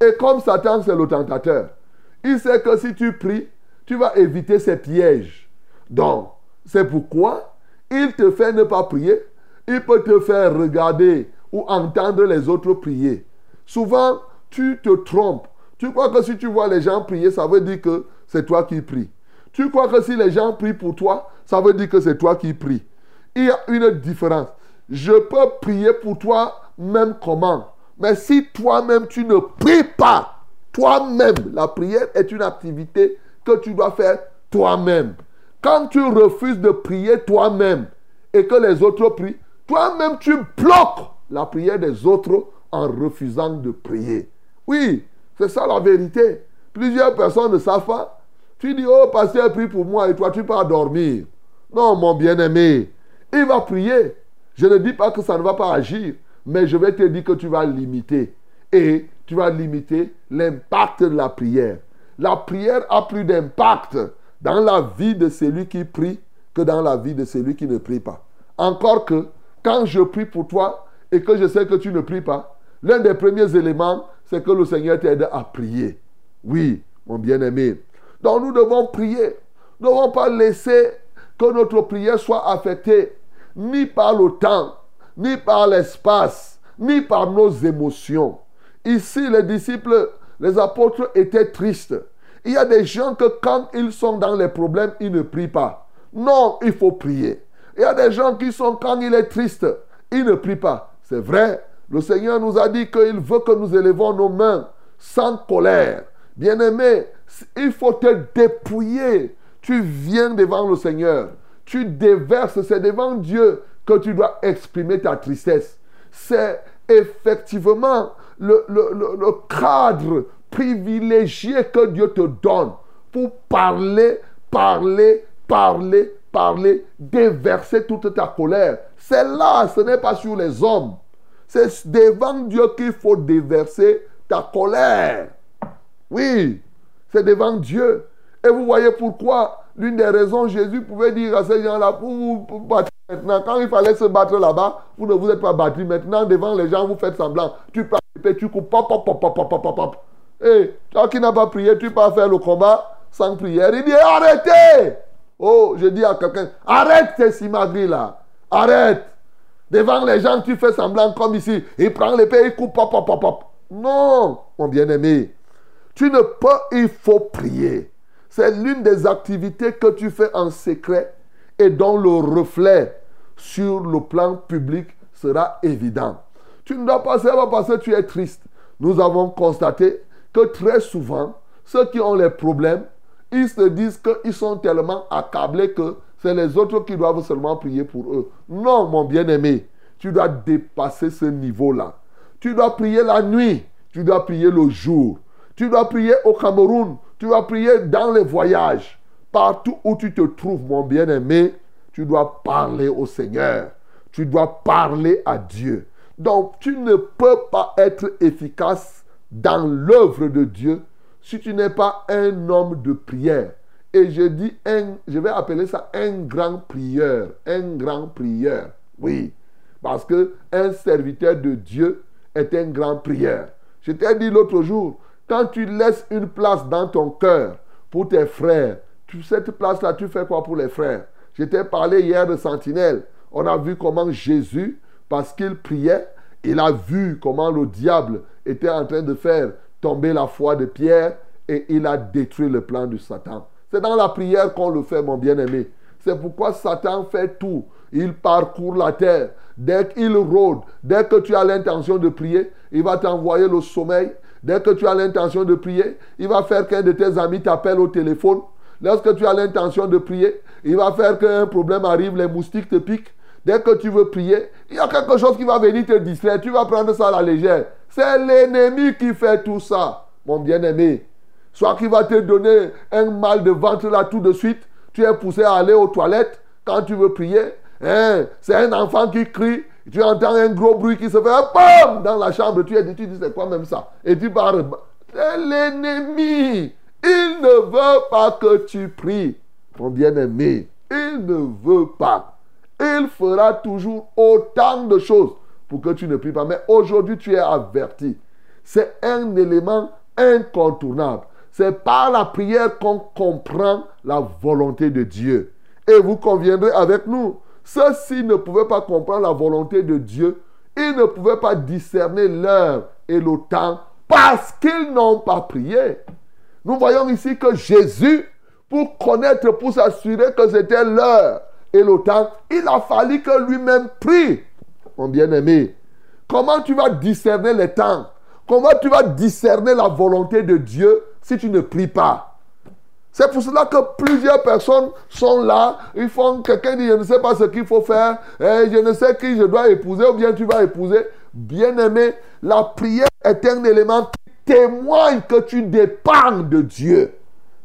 Et comme Satan, c'est le tentateur, il sait que si tu pries, tu vas éviter ces pièges. Donc, c'est pourquoi il te fait ne pas prier. Il peut te faire regarder ou entendre les autres prier. Souvent, tu te trompes. Tu crois que si tu vois les gens prier, ça veut dire que c'est toi qui pries. Tu crois que si les gens prient pour toi, ça veut dire que c'est toi qui pries. Il y a une différence. Je peux prier pour toi même comment? Mais si toi-même tu ne pries pas, toi-même, la prière est une activité que tu dois faire toi-même. Quand tu refuses de prier toi-même et que les autres prient, toi-même tu bloques la prière des autres en refusant de prier. Oui, c'est ça la vérité. Plusieurs personnes ne savent pas. Tu dis, oh, pasteur, prie pour moi et toi, tu pars dormir. Non, mon bien-aimé, il va prier. Je ne dis pas que ça ne va pas agir, mais je vais te dire que tu vas limiter. Et tu vas limiter l'impact de la prière. La prière a plus d'impact dans la vie de celui qui prie que dans la vie de celui qui ne prie pas. Encore que, quand je prie pour toi et que je sais que tu ne pries pas, l'un des premiers éléments, c'est que le Seigneur t'aide à prier. Oui, mon bien-aimé. Donc nous devons prier. Nous ne devons pas laisser que notre prière soit affectée ni par le temps, ni par l'espace, ni par nos émotions. Ici, les disciples, les apôtres étaient tristes. Il y a des gens que quand ils sont dans les problèmes, ils ne prient pas. Non, il faut prier. Il y a des gens qui sont, quand il est triste, ils ne prient pas. C'est vrai. Le Seigneur nous a dit qu'il veut que nous élevons nos mains sans colère. Bien-aimé, il faut te dépouiller. Tu viens devant le Seigneur. Tu déverses. C'est devant Dieu que tu dois exprimer ta tristesse. C'est effectivement le, le, le, cadre privilégié que Dieu te donne pour parler, parler, parler, parler, déverser toute ta colère C'est là, ce n'est pas sur les hommes. C'est devant Dieu qu'il faut déverser ta colère. Oui, c'est devant Dieu. Et vous voyez pourquoi l'une des raisons, Jésus pouvait dire à ces gens-là, pour vous battre maintenant, quand il fallait se battre là-bas, vous ne vous êtes pas battu. Maintenant, devant les gens, vous faites semblant. Tu épée, tu coupes, pop, pop, pop, pop, pop, pop. Et eh, toi qui n'as pas prié, tu pars faire le combat sans prière. Il dit arrêtez Oh, je dis à quelqu'un arrête tes simagrées là. Arrête Devant les gens, tu fais semblant comme ici. Il prend l'épée, il coupe, pop, pop, pop, pop. Non, mon bien-aimé. Tu ne peux, il faut prier. C'est l'une des activités que tu fais en secret et dont le reflet sur le plan public sera évident. Tu ne dois pas, c'est pas parce que tu es triste. Nous avons constaté que très souvent, ceux qui ont les problèmes, ils se disent qu'ils sont tellement accablés que c'est les autres qui doivent seulement prier pour eux. Non, mon bien-aimé, tu dois dépasser ce niveau-là. Tu dois prier la nuit, tu dois prier le jour. Tu dois prier au Cameroun, tu dois prier dans les voyages. Partout où tu te trouves, mon bien-aimé, tu dois parler au Seigneur. Tu dois parler à Dieu. Donc, tu ne peux pas être efficace dans l'œuvre de Dieu si tu n'es pas un homme de prière. Et je dis un, je vais appeler ça un grand prieur, un grand prieur. Oui, parce que un serviteur de Dieu est un grand prieur. Je t'ai dit l'autre jour, quand tu laisses une place dans ton cœur pour tes frères, cette place-là, tu fais quoi pour les frères? Je t'ai parlé hier de sentinelle. On a vu comment Jésus, parce qu'il priait, il a vu comment le diable était en train de faire tomber la foi de Pierre et il a détruit le plan de Satan. C'est dans la prière qu'on le fait, mon bien-aimé. C'est pourquoi Satan fait tout. Il parcourt la terre. Dès qu'il rôde, dès que tu as l'intention de prier, il va t'envoyer le sommeil. Dès que tu as l'intention de prier, il va faire qu'un de tes amis t'appelle au téléphone. Lorsque tu as l'intention de prier, il va faire qu'un problème arrive, les moustiques te piquent. Dès que tu veux prier, il y a quelque chose qui va venir te distraire. Tu vas prendre ça à la légère. C'est l'ennemi qui fait tout ça, mon bien-aimé. Soit qu'il va te donner un mal de ventre là tout de suite. Tu es poussé à aller aux toilettes quand tu veux prier. Hein? C'est un enfant qui crie. Tu entends un gros bruit qui se fait BAM dans la chambre. Tu, es, tu dis c'est quoi même ça? Et tu pars. C'est l'ennemi. Il ne veut pas que tu pries, mon bien-aimé. Il ne veut pas. Il fera toujours autant de choses pour que tu ne pries pas. Mais aujourd'hui, tu es averti. C'est un élément incontournable. C'est par la prière qu'on comprend la volonté de Dieu. Et vous conviendrez avec nous. Ceux-ci ne pouvaient pas comprendre la volonté de Dieu. Ils ne pouvaient pas discerner l'heure et le temps parce qu'ils n'ont pas prié. Nous voyons ici que Jésus, pour connaître, pour s'assurer que c'était l'heure et temps, il a fallu que lui-même prie. Mon bien-aimé, comment tu vas discerner les temps? Comment tu vas discerner la volonté de Dieu si tu ne pries pas? C'est pour cela que plusieurs personnes sont là. Ils font, quelqu'un dit, je ne sais pas ce qu'il faut faire. Eh, je ne sais qui je dois épouser ou bien tu vas épouser. Bien-aimé, la prière est un élément qui témoigne que tu dépends de Dieu.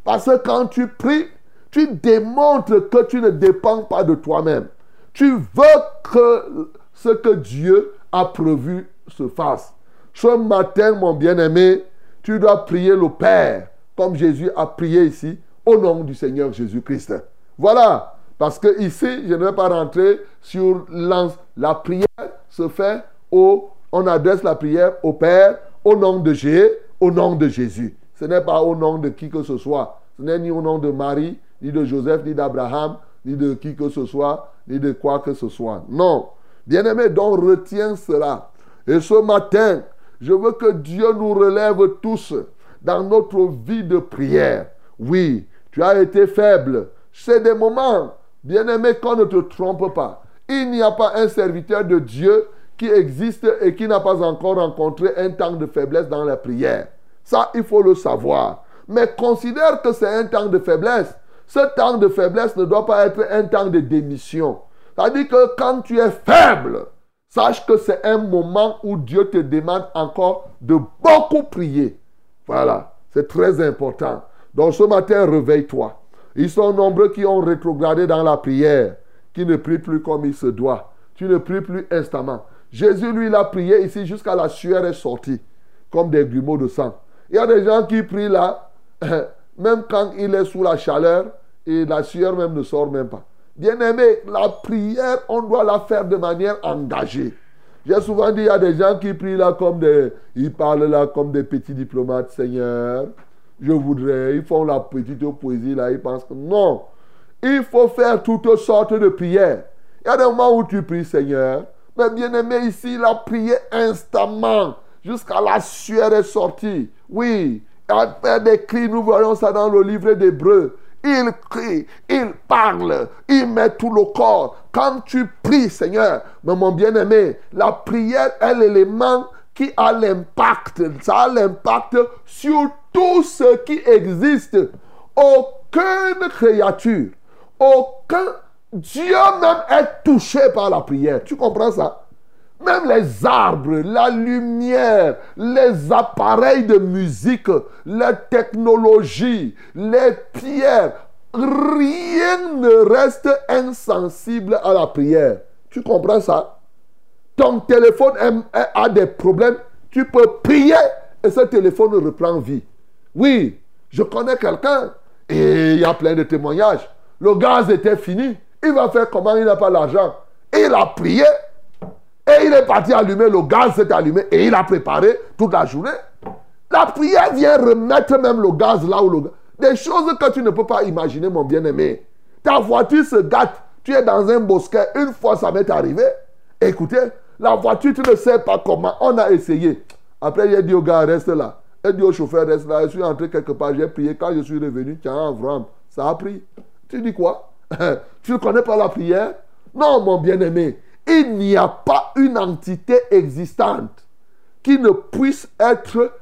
Parce que quand tu pries, tu démontres que tu ne dépends pas de toi-même. Tu veux que ce que Dieu a prévu se fasse. Ce matin, mon bien-aimé, tu dois prier le Père, comme Jésus a prié ici, au nom du Seigneur Jésus-Christ. Voilà. Parce que ici, je ne vais pas rentrer sur la prière se fait on adresse la prière au Père au nom de Jésus, au nom de Jésus. Ce n'est pas au nom de qui que ce soit. Ce n'est ni au nom de Marie, ni de Joseph, ni d'Abraham, ni de qui que ce soit, ni de quoi que ce soit. Non. Bien-aimé, donc retiens cela. Et ce matin, je veux que Dieu nous relève tous dans notre vie de prière. Oui, tu as été faible. C'est des moments, bien-aimé, qu'on ne te trompe pas. Il n'y a pas un serviteur de Dieu qui existe et qui n'a pas encore rencontré un temps de faiblesse dans la prière. Ça, il faut le savoir. Mais considère que c'est un temps de faiblesse. Ce temps de faiblesse ne doit pas être un temps de démission. C'est-à-dire que quand tu es faible, Sache que c'est un moment où Dieu te demande encore de beaucoup prier. Voilà, c'est très important. Donc ce matin, réveille-toi. Ils sont nombreux qui ont rétrogradé dans la prière, qui ne prient plus comme il se doit. tu ne pries plus instamment. Jésus, lui, il a prié ici jusqu'à la sueur est sortie, comme des grumeaux de sang. Il y a des gens qui prient là, même quand il est sous la chaleur, et la sueur même ne sort même pas. Bien aimé, la prière, on doit la faire de manière engagée. J'ai souvent dit, il y a des gens qui prient là comme des... Ils parlent là comme des petits diplomates, Seigneur. Je voudrais, ils font la petite poésie là, ils pensent que non. Il faut faire toutes sortes de prières. Il y a des moments où tu pries, Seigneur. Mais bien aimé, ici, il a prié instamment, jusqu'à la sueur est sortie. Oui, faire des cris, nous voyons ça dans le livre d'Hébreu. Il crie, il parle, il met tout le corps. Quand tu pries, Seigneur, mais mon bien-aimé, la prière est l'élément qui a l'impact. Ça a l'impact sur tout ce qui existe. Aucune créature, aucun Dieu même est touché par la prière. Tu comprends ça? Même les arbres, la lumière, les appareils de musique, les technologies, les pierres, rien ne reste insensible à la prière. Tu comprends ça? Ton téléphone a des problèmes, tu peux prier et ce téléphone reprend vie. Oui, je connais quelqu'un et il y a plein de témoignages. Le gaz était fini. Il va faire comment? Il n'a pas l'argent. Il a prié et il est parti allumer, le gaz s'est allumé et il a préparé toute la journée. La prière vient remettre même le gaz là où le gaz. Des choses que tu ne peux pas imaginer, mon bien-aimé. Ta voiture se gâte, tu es dans un bosquet, une fois ça m'est arrivé. Écoutez, la voiture, tu ne sais pas comment. On a essayé. Après, j'ai dit au gars, reste là. Il dit au chauffeur, reste là. Je suis entré quelque part, j'ai prié. Quand je suis revenu, tiens, Avram, ça a pris. Tu dis quoi? Tu ne connais pas la prière? Non, mon bien-aimé il n'y a pas une entité existante qui ne puisse être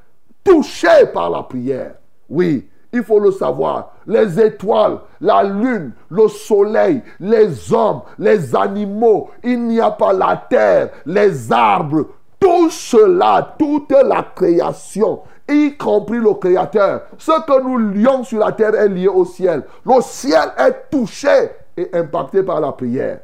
touchée par la prière. Oui, il faut le savoir. Les étoiles, la lune, le soleil, les hommes, les animaux, il n'y a pas la terre, les arbres, tout cela, toute la création, y compris le Créateur. Ce que nous lions sur la terre est lié au ciel. Le ciel est touché et impacté par la prière.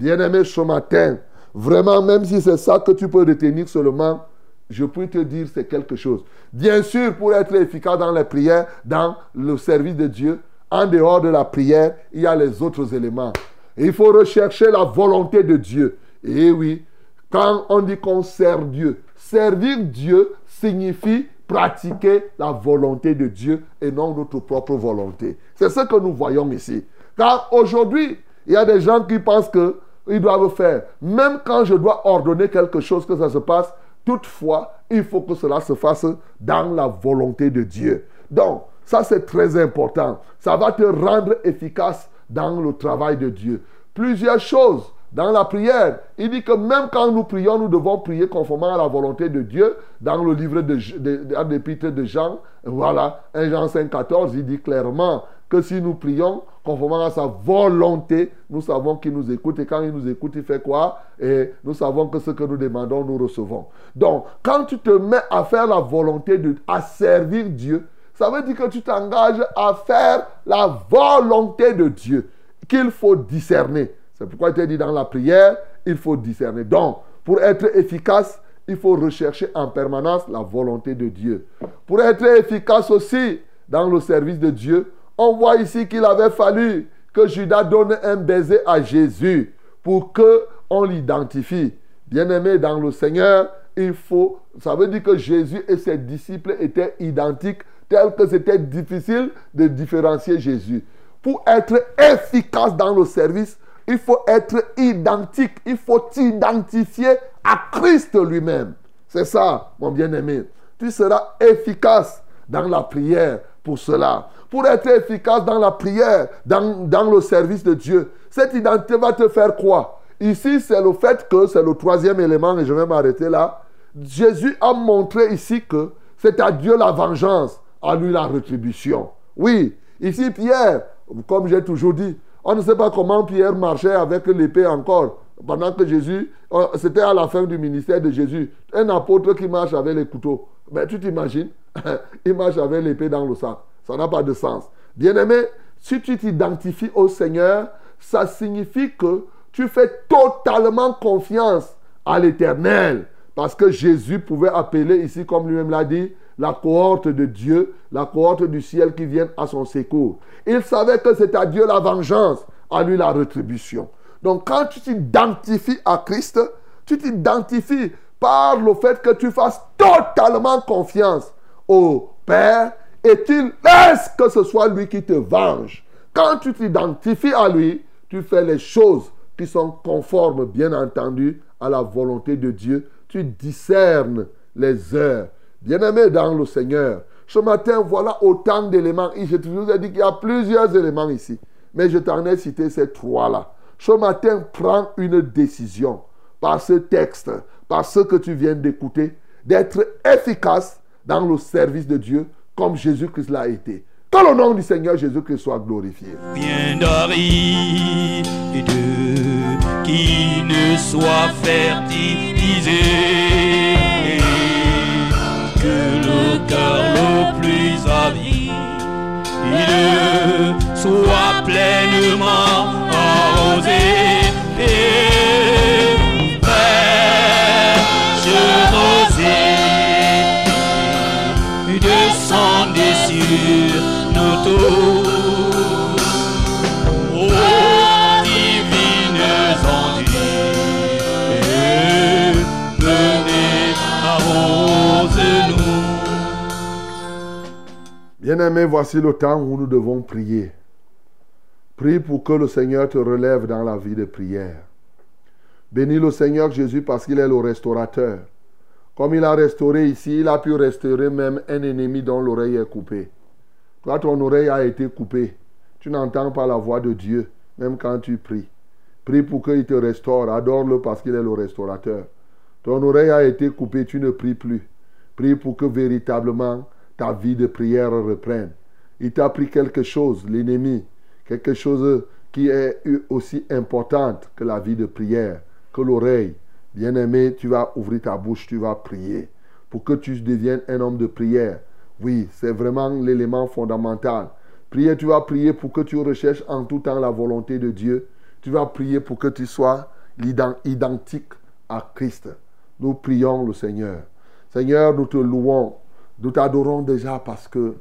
Bien-aimé, ce matin, vraiment, même si c'est ça que tu peux retenir seulement, je peux te dire c'est quelque chose. Bien sûr, pour être efficace dans les prières, dans le service de Dieu, en dehors de la prière, il y a les autres éléments. Il faut rechercher la volonté de Dieu. Et oui, quand on dit qu'on sert Dieu, servir Dieu signifie pratiquer la volonté de Dieu et non notre propre volonté. C'est ce que nous voyons ici. Car aujourd'hui, il y a des gens qui pensent que ils doivent faire. Même quand je dois ordonner quelque chose que ça se passe, toutefois, il faut que cela se fasse dans la volonté de Dieu. Donc, ça c'est très important. Ça va te rendre efficace dans le travail de Dieu. Plusieurs choses dans la prière. Il dit que même quand nous prions, nous devons prier conformément à la volonté de Dieu. Dans le livre de, de, de Jean, voilà, 1 Jean 5, 14, il dit clairement que si nous prions conformément à sa volonté, nous savons qu'il nous écoute. Et quand il nous écoute, il fait quoi? Et nous savons que ce que nous demandons, nous recevons. Donc, quand tu te mets à faire la volonté de, à servir Dieu, ça veut dire que tu t'engages à faire la volonté de Dieu qu'il faut discerner. C'est pourquoi il te dit dans la prière, il faut discerner. Donc, pour être efficace, il faut rechercher en permanence la volonté de Dieu. Pour être efficace aussi dans le service de Dieu, on voit ici qu'il avait fallu que Judas donne un baiser à Jésus pour que on l'identifie. Bien-aimé dans le Seigneur, il faut, ça veut dire que Jésus et ses disciples étaient identiques, tel que c'était difficile de différencier Jésus. Pour être efficace dans le service, il faut être identique, il faut t'identifier à Christ lui-même. C'est ça, mon bien-aimé. Tu seras efficace dans la prière pour cela pour être efficace dans la prière, dans, dans le service de Dieu. Cette identité va te faire quoi Ici, c'est le fait que, c'est le troisième élément, et je vais m'arrêter là. Jésus a montré ici que c'est à Dieu la vengeance, à lui la rétribution. Oui, ici Pierre, comme j'ai toujours dit, on ne sait pas comment Pierre marchait avec l'épée encore. Pendant que Jésus, c'était à la fin du ministère de Jésus, un apôtre qui marche avec les couteaux. Mais tu t'imagines, il marche avec l'épée dans le sac. Ça n'a pas de sens. Bien-aimé, si tu t'identifies au Seigneur, ça signifie que tu fais totalement confiance à l'éternel. Parce que Jésus pouvait appeler ici, comme lui-même l'a dit, la cohorte de Dieu, la cohorte du ciel qui vient à son secours. Il savait que c'est à Dieu la vengeance, à lui la rétribution. Donc quand tu t'identifies à Christ, tu t'identifies par le fait que tu fasses totalement confiance au Père et tu laisses que ce soit lui qui te venge. Quand tu t'identifies à lui, tu fais les choses qui sont conformes, bien entendu, à la volonté de Dieu. Tu discernes les heures. Bien-aimé dans le Seigneur, ce matin, voilà autant d'éléments. Je vous ai dit qu'il y a plusieurs éléments ici. Mais je t'en ai cité ces trois-là. Ce matin, prends une décision par ce texte, par ce que tu viens d'écouter, d'être efficace dans le service de Dieu comme Jésus-Christ l'a été. Que le nom du Seigneur Jésus-Christ soit glorifié. Bien de qui ne soit fertilisé. Que le cœur le plus avide soit pleinement arrosé. Et fraîche rosée descendez sur nous tous. Ô divines ondes, venez arrose-nous. Bien-aimé, voici le temps où nous devons prier. Prie pour que le Seigneur te relève dans la vie de prière. Bénis le Seigneur Jésus parce qu'il est le restaurateur. Comme il a restauré ici, il a pu restaurer même un ennemi dont l'oreille est coupée. Toi, ton oreille a été coupée. Tu n'entends pas la voix de Dieu, même quand tu pries. Prie pour qu'il te restaure. Adore-le parce qu'il est le restaurateur. Ton oreille a été coupée, tu ne pries plus. Prie pour que véritablement ta vie de prière reprenne. Il t'a pris quelque chose, l'ennemi, quelque chose qui est aussi importante que la vie de prière, que l'oreille. Bien-aimé, tu vas ouvrir ta bouche, tu vas prier pour que tu deviennes un homme de prière. Oui, c'est vraiment l'élément fondamental. Prier, tu vas prier pour que tu recherches en tout temps la volonté de Dieu. Tu vas prier pour que tu sois identique à Christ. Nous prions le Seigneur. Seigneur, nous te louons. Nous t'adorons déjà parce que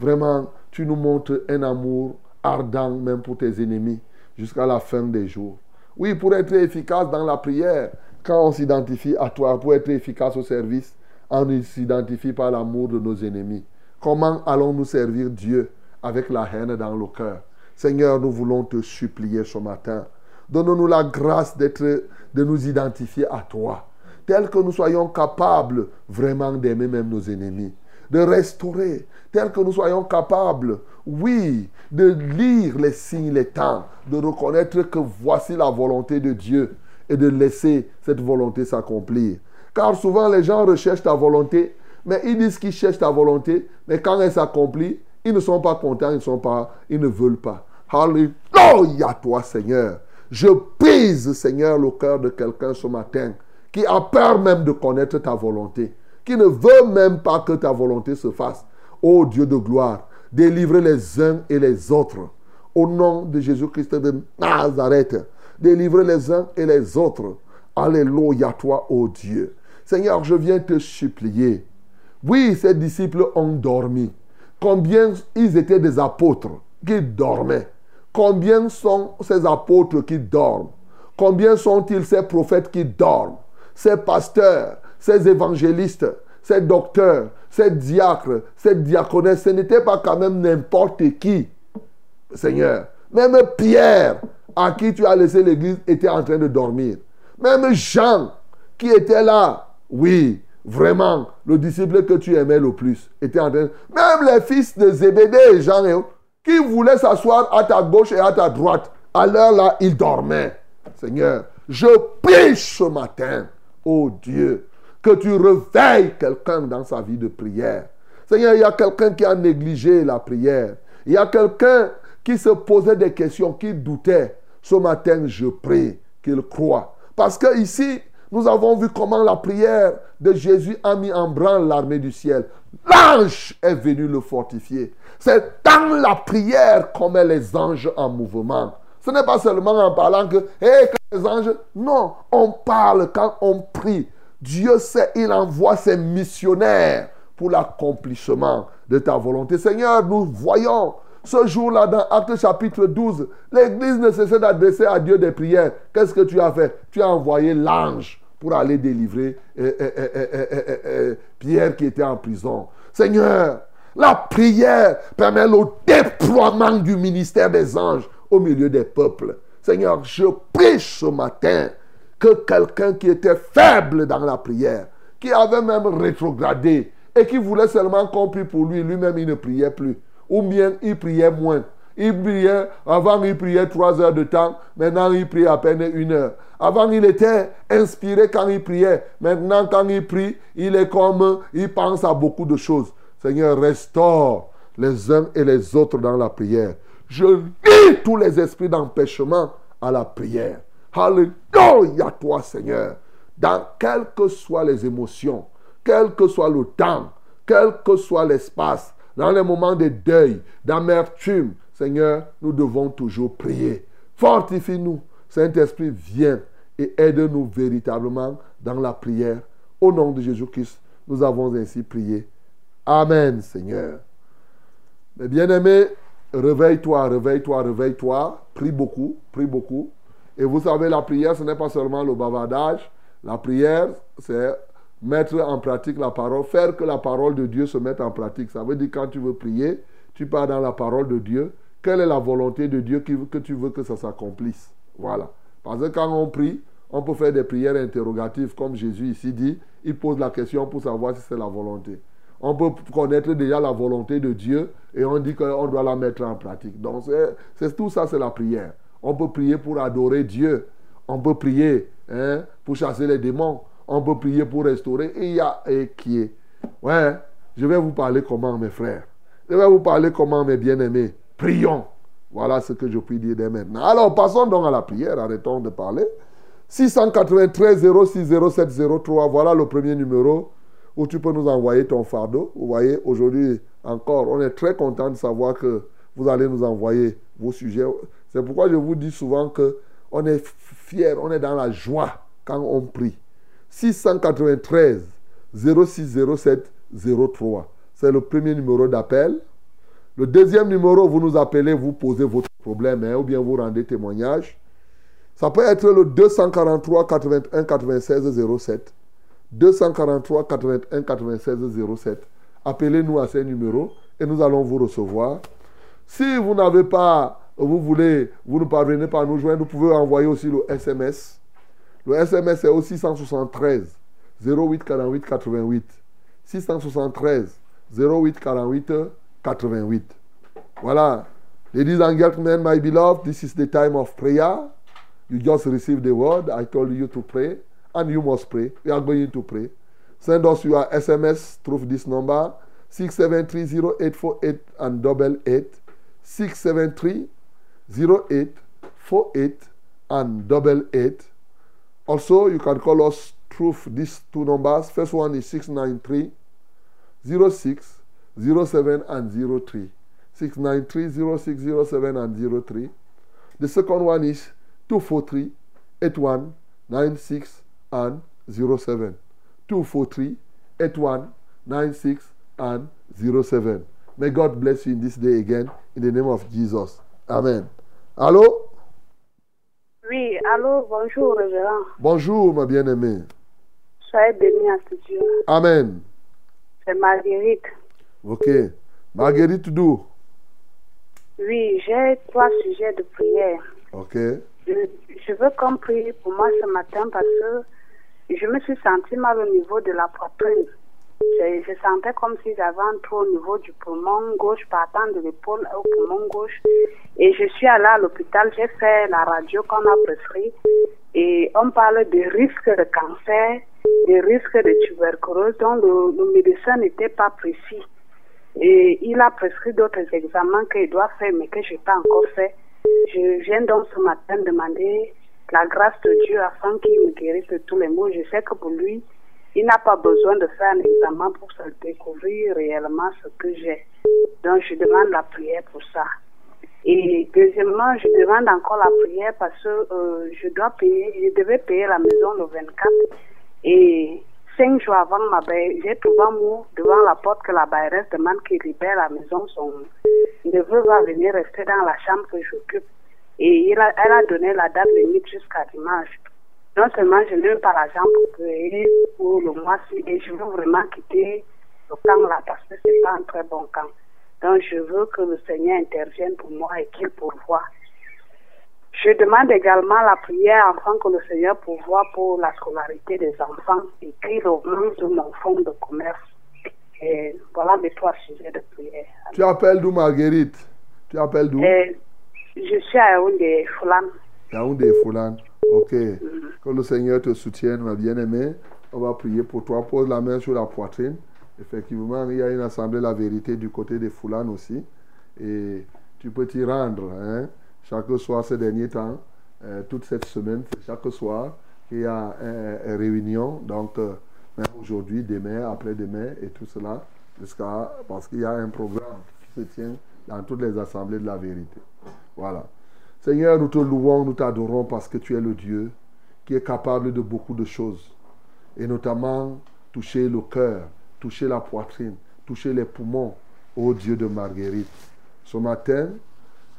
vraiment, tu nous montres un amour ardent même pour tes ennemis jusqu'à la fin des jours. Oui, pour être efficace dans la prière, quand on s'identifie à toi, pour être efficace au service, on s'identifie par l'amour de nos ennemis. Comment allons-nous servir Dieu avec la haine dans le cœur Seigneur, nous voulons te supplier ce matin. Donne-nous la grâce d'être, de nous identifier à toi, tel que nous soyons capables vraiment d'aimer même nos ennemis, de restaurer, tel que nous soyons capables, oui, de lire les signes, les temps, de reconnaître que voici la volonté de Dieu et de laisser cette volonté s'accomplir. Car souvent les gens recherchent ta volonté, mais ils disent qu'ils cherchent ta volonté, mais quand elle s'accomplit, ils ne sont pas contents, ils, ne sont pas, ils ne veulent pas. Alléluia toi Seigneur. Je brise Seigneur le cœur de quelqu'un ce matin qui a peur même de connaître ta volonté, qui ne veut même pas que ta volonté se fasse. Ô Dieu de gloire, délivre les uns et les autres. Au nom de Jésus-Christ de Nazareth, délivre les uns et les autres. Alléluia toi, ô Dieu. Seigneur, je viens te supplier. Oui, ces disciples ont dormi. Combien ils étaient des apôtres qui dormaient? Combien sont ces apôtres qui dorment? Combien sont-ils ces prophètes qui dorment? Ces pasteurs, ces évangélistes, ces docteurs, ces diacres, ces diaconesses, ce n'était pas quand même n'importe qui, Seigneur. Même Pierre, à qui tu as laissé l'église, était en train de dormir. Même Jean, qui était là, oui, vraiment, le disciple que tu aimais le plus, était en train. Même les fils de Zébédée, Jean et autres, qui voulaient s'asseoir à ta gauche et à ta droite, à l'heure là, ils dormaient. Seigneur, je prie ce matin, oh Dieu, que tu réveilles quelqu'un dans sa vie de prière. Seigneur, il y a quelqu'un qui a négligé la prière. Il y a quelqu'un qui se posait des questions, qui doutait. Ce matin, je prie qu'il croit. Parce que ici, nous avons vu comment la prière de Jésus a mis en branle l'armée du ciel. L'ange est venu le fortifier. C'est dans la prière qu'on met les anges en mouvement. Ce n'est pas seulement en parlant que, hé, les anges. Non, on parle quand on prie. Dieu sait, il envoie ses missionnaires pour l'accomplissement de ta volonté. Seigneur, nous voyons ce jour-là dans Acte chapitre 12, l'Église ne cessait d'adresser à Dieu des prières. Qu'est-ce que tu as fait? Tu as envoyé l'ange pour aller délivrer euh, euh, euh, Pierre qui était en prison. Seigneur, la prière permet le déploiement du ministère des anges au milieu des peuples. Seigneur, je prie ce matin que quelqu'un qui était faible dans la prière, qui avait même rétrogradé et qui voulait seulement qu'on prie pour lui, lui-même il ne priait plus. Ou bien il priait moins. Il priait, avant il priait trois heures de temps, maintenant il prie à peine une heure. Avant il était inspiré quand il priait, maintenant quand il prie, il est comme, il pense à beaucoup de choses. Seigneur, restaure les uns et les autres dans la prière. Je lis tous les esprits d'empêchement à la prière. Alléluia toi, Seigneur. Dans quelles que soient les émotions, quel que soit le temps, quel que soit l'espace, dans les moments de deuil, d'amertume, Seigneur, nous devons toujours prier. Fortifie-nous. Saint-Esprit, viens et aide-nous véritablement dans la prière. Au nom de Jésus-Christ, nous avons ainsi prié. Amen, Seigneur. Mes bien-aimés, réveille-toi, réveille-toi, réveille-toi. Prie beaucoup, prie beaucoup. Et vous savez, la prière, ce n'est pas seulement le bavardage. La prière, c'est mettre en pratique la parole, faire que la parole de Dieu se mette en pratique. Ça veut dire quand tu veux prier, tu pars dans la parole de Dieu. Quelle est la volonté de Dieu que tu veux que ça s'accomplisse? Voilà. Parce que quand on prie, on peut faire des prières interrogatives, comme Jésus ici dit. Il pose la question pour savoir si c'est la volonté. On peut connaître déjà la volonté de Dieu et on dit qu'on doit la mettre en pratique. Donc, c'est tout ça, c'est la prière. On peut prier pour adorer Dieu. On peut prier hein, pour chasser les démons. On peut prier pour restaurer. Et il y a et qui est. Ouais, je vais vous parler comment, mes frères. Je vais vous parler comment, mes bien-aimés. Prions. Voilà ce que je puis dire dès maintenant. Alors, passons donc à la prière. Arrêtons de parler. 693 06 07 03. Voilà le premier numéro où tu peux nous envoyer ton fardeau. Vous voyez, aujourd'hui encore, on est très content de savoir que vous allez nous envoyer vos sujets. C'est pourquoi je vous dis souvent que on est fier, on est dans la joie quand on prie. 693 06 07 03. C'est le premier numéro d'appel. Le deuxième numéro, vous nous appelez, vous posez votre problème hein, ou bien vous rendez témoignage. Ça peut être le 243 81 96 07. 243 81 96 07. Appelez-nous à ces numéros et nous allons vous recevoir. Si vous n'avez pas, vous voulez, vous ne parvenez pas à nous joindre, vous pouvez envoyer aussi le SMS. Le SMS est au 673 08 48 88. 673 08 48 88. Voilà. Ladies and gentlemen, my beloved, this is the time of prayer. You just received the word. I told you to pray, and you must pray. We are going to pray. Send us your SMS through this number 6730848 and double eight. 673 0848 and double eight. Also, you can call us through these two numbers. First one is 693 06 07 and 03. 693 06 07 and 03. The second one is 243 81 96 and 07. 243 81 96 and 07. May God bless you in this day again in the name of Jesus. Amen. Allô? Oui, allô, bonjour, révérend. Bonjour, ma bien-aimée. Soyez béni à ce Dieu. Amen. C'est Marguerite. Ok. Marguerite Dou. Oui, j'ai trois sujets de prière. Ok. Je, je veux qu'on prie pour moi ce matin parce que je me suis sentie mal au niveau de la poitrine. Je, sentais comme si j'avais un trou au niveau du poumon gauche, partant de l'épaule au poumon gauche. Et je suis allée à l'hôpital, j'ai fait la radio qu'on a prescrit. Et on parle de risque de cancer, de risque de tuberculose, dont le, le médecin n'était pas précis. Et il a prescrit d'autres examens qu'il doit faire, mais que je n'ai pas encore fait. Je viens donc ce matin demander la grâce de Dieu afin qu'il me guérisse de tous les maux. Je sais que pour lui, il n'a pas besoin de faire un examen pour se découvrir réellement ce que j'ai. Donc je demande la prière pour ça. Et deuxièmement, je demande encore la prière parce que euh, je dois payer, je devais payer la maison le 24. Et cinq jours avant ma j'ai trouvé un mot devant la porte que la bailleresse demande qu'il libère la maison. Son neveu va venir rester dans la chambre que j'occupe. Et elle a donné la date limite jusqu'à dimanche. Non seulement je n'ai pas l'argent pour payer pour le mois-ci, et je veux vraiment quitter le camp là parce que c'est pas un très bon camp. Donc je veux que le Seigneur intervienne pour moi et qu'il pourvoie. Je demande également la prière afin que le Seigneur pourvoie pour la scolarité des enfants et qu'il augmente mon fonds de commerce. Et voilà mes trois sujets de prière. Tu appelles d'où Marguerite? Tu appelles d'où? Et je suis à Yaoundé, Foulan. Yaoundé Foulan. Ok. Que le Seigneur te soutienne, ma bien-aimée. On va prier pour toi. Pose la main sur la poitrine. Effectivement, il y a une assemblée La Vérité du côté des Foulan aussi. Et tu peux t'y rendre. Hein? Chaque soir ces derniers temps, euh, toute cette semaine, chaque soir qu'il y a une, une réunion. Donc, euh, même aujourd'hui, demain, après-demain et tout cela, jusqu'à parce qu'il y a un programme qui se tient dans toutes les assemblées de la vérité. Voilà. Seigneur, nous te louons, nous t'adorons parce que tu es le Dieu qui est capable de beaucoup de choses. Et notamment toucher le cœur, toucher la poitrine, toucher les poumons, ô Dieu de Marguerite. Ce matin,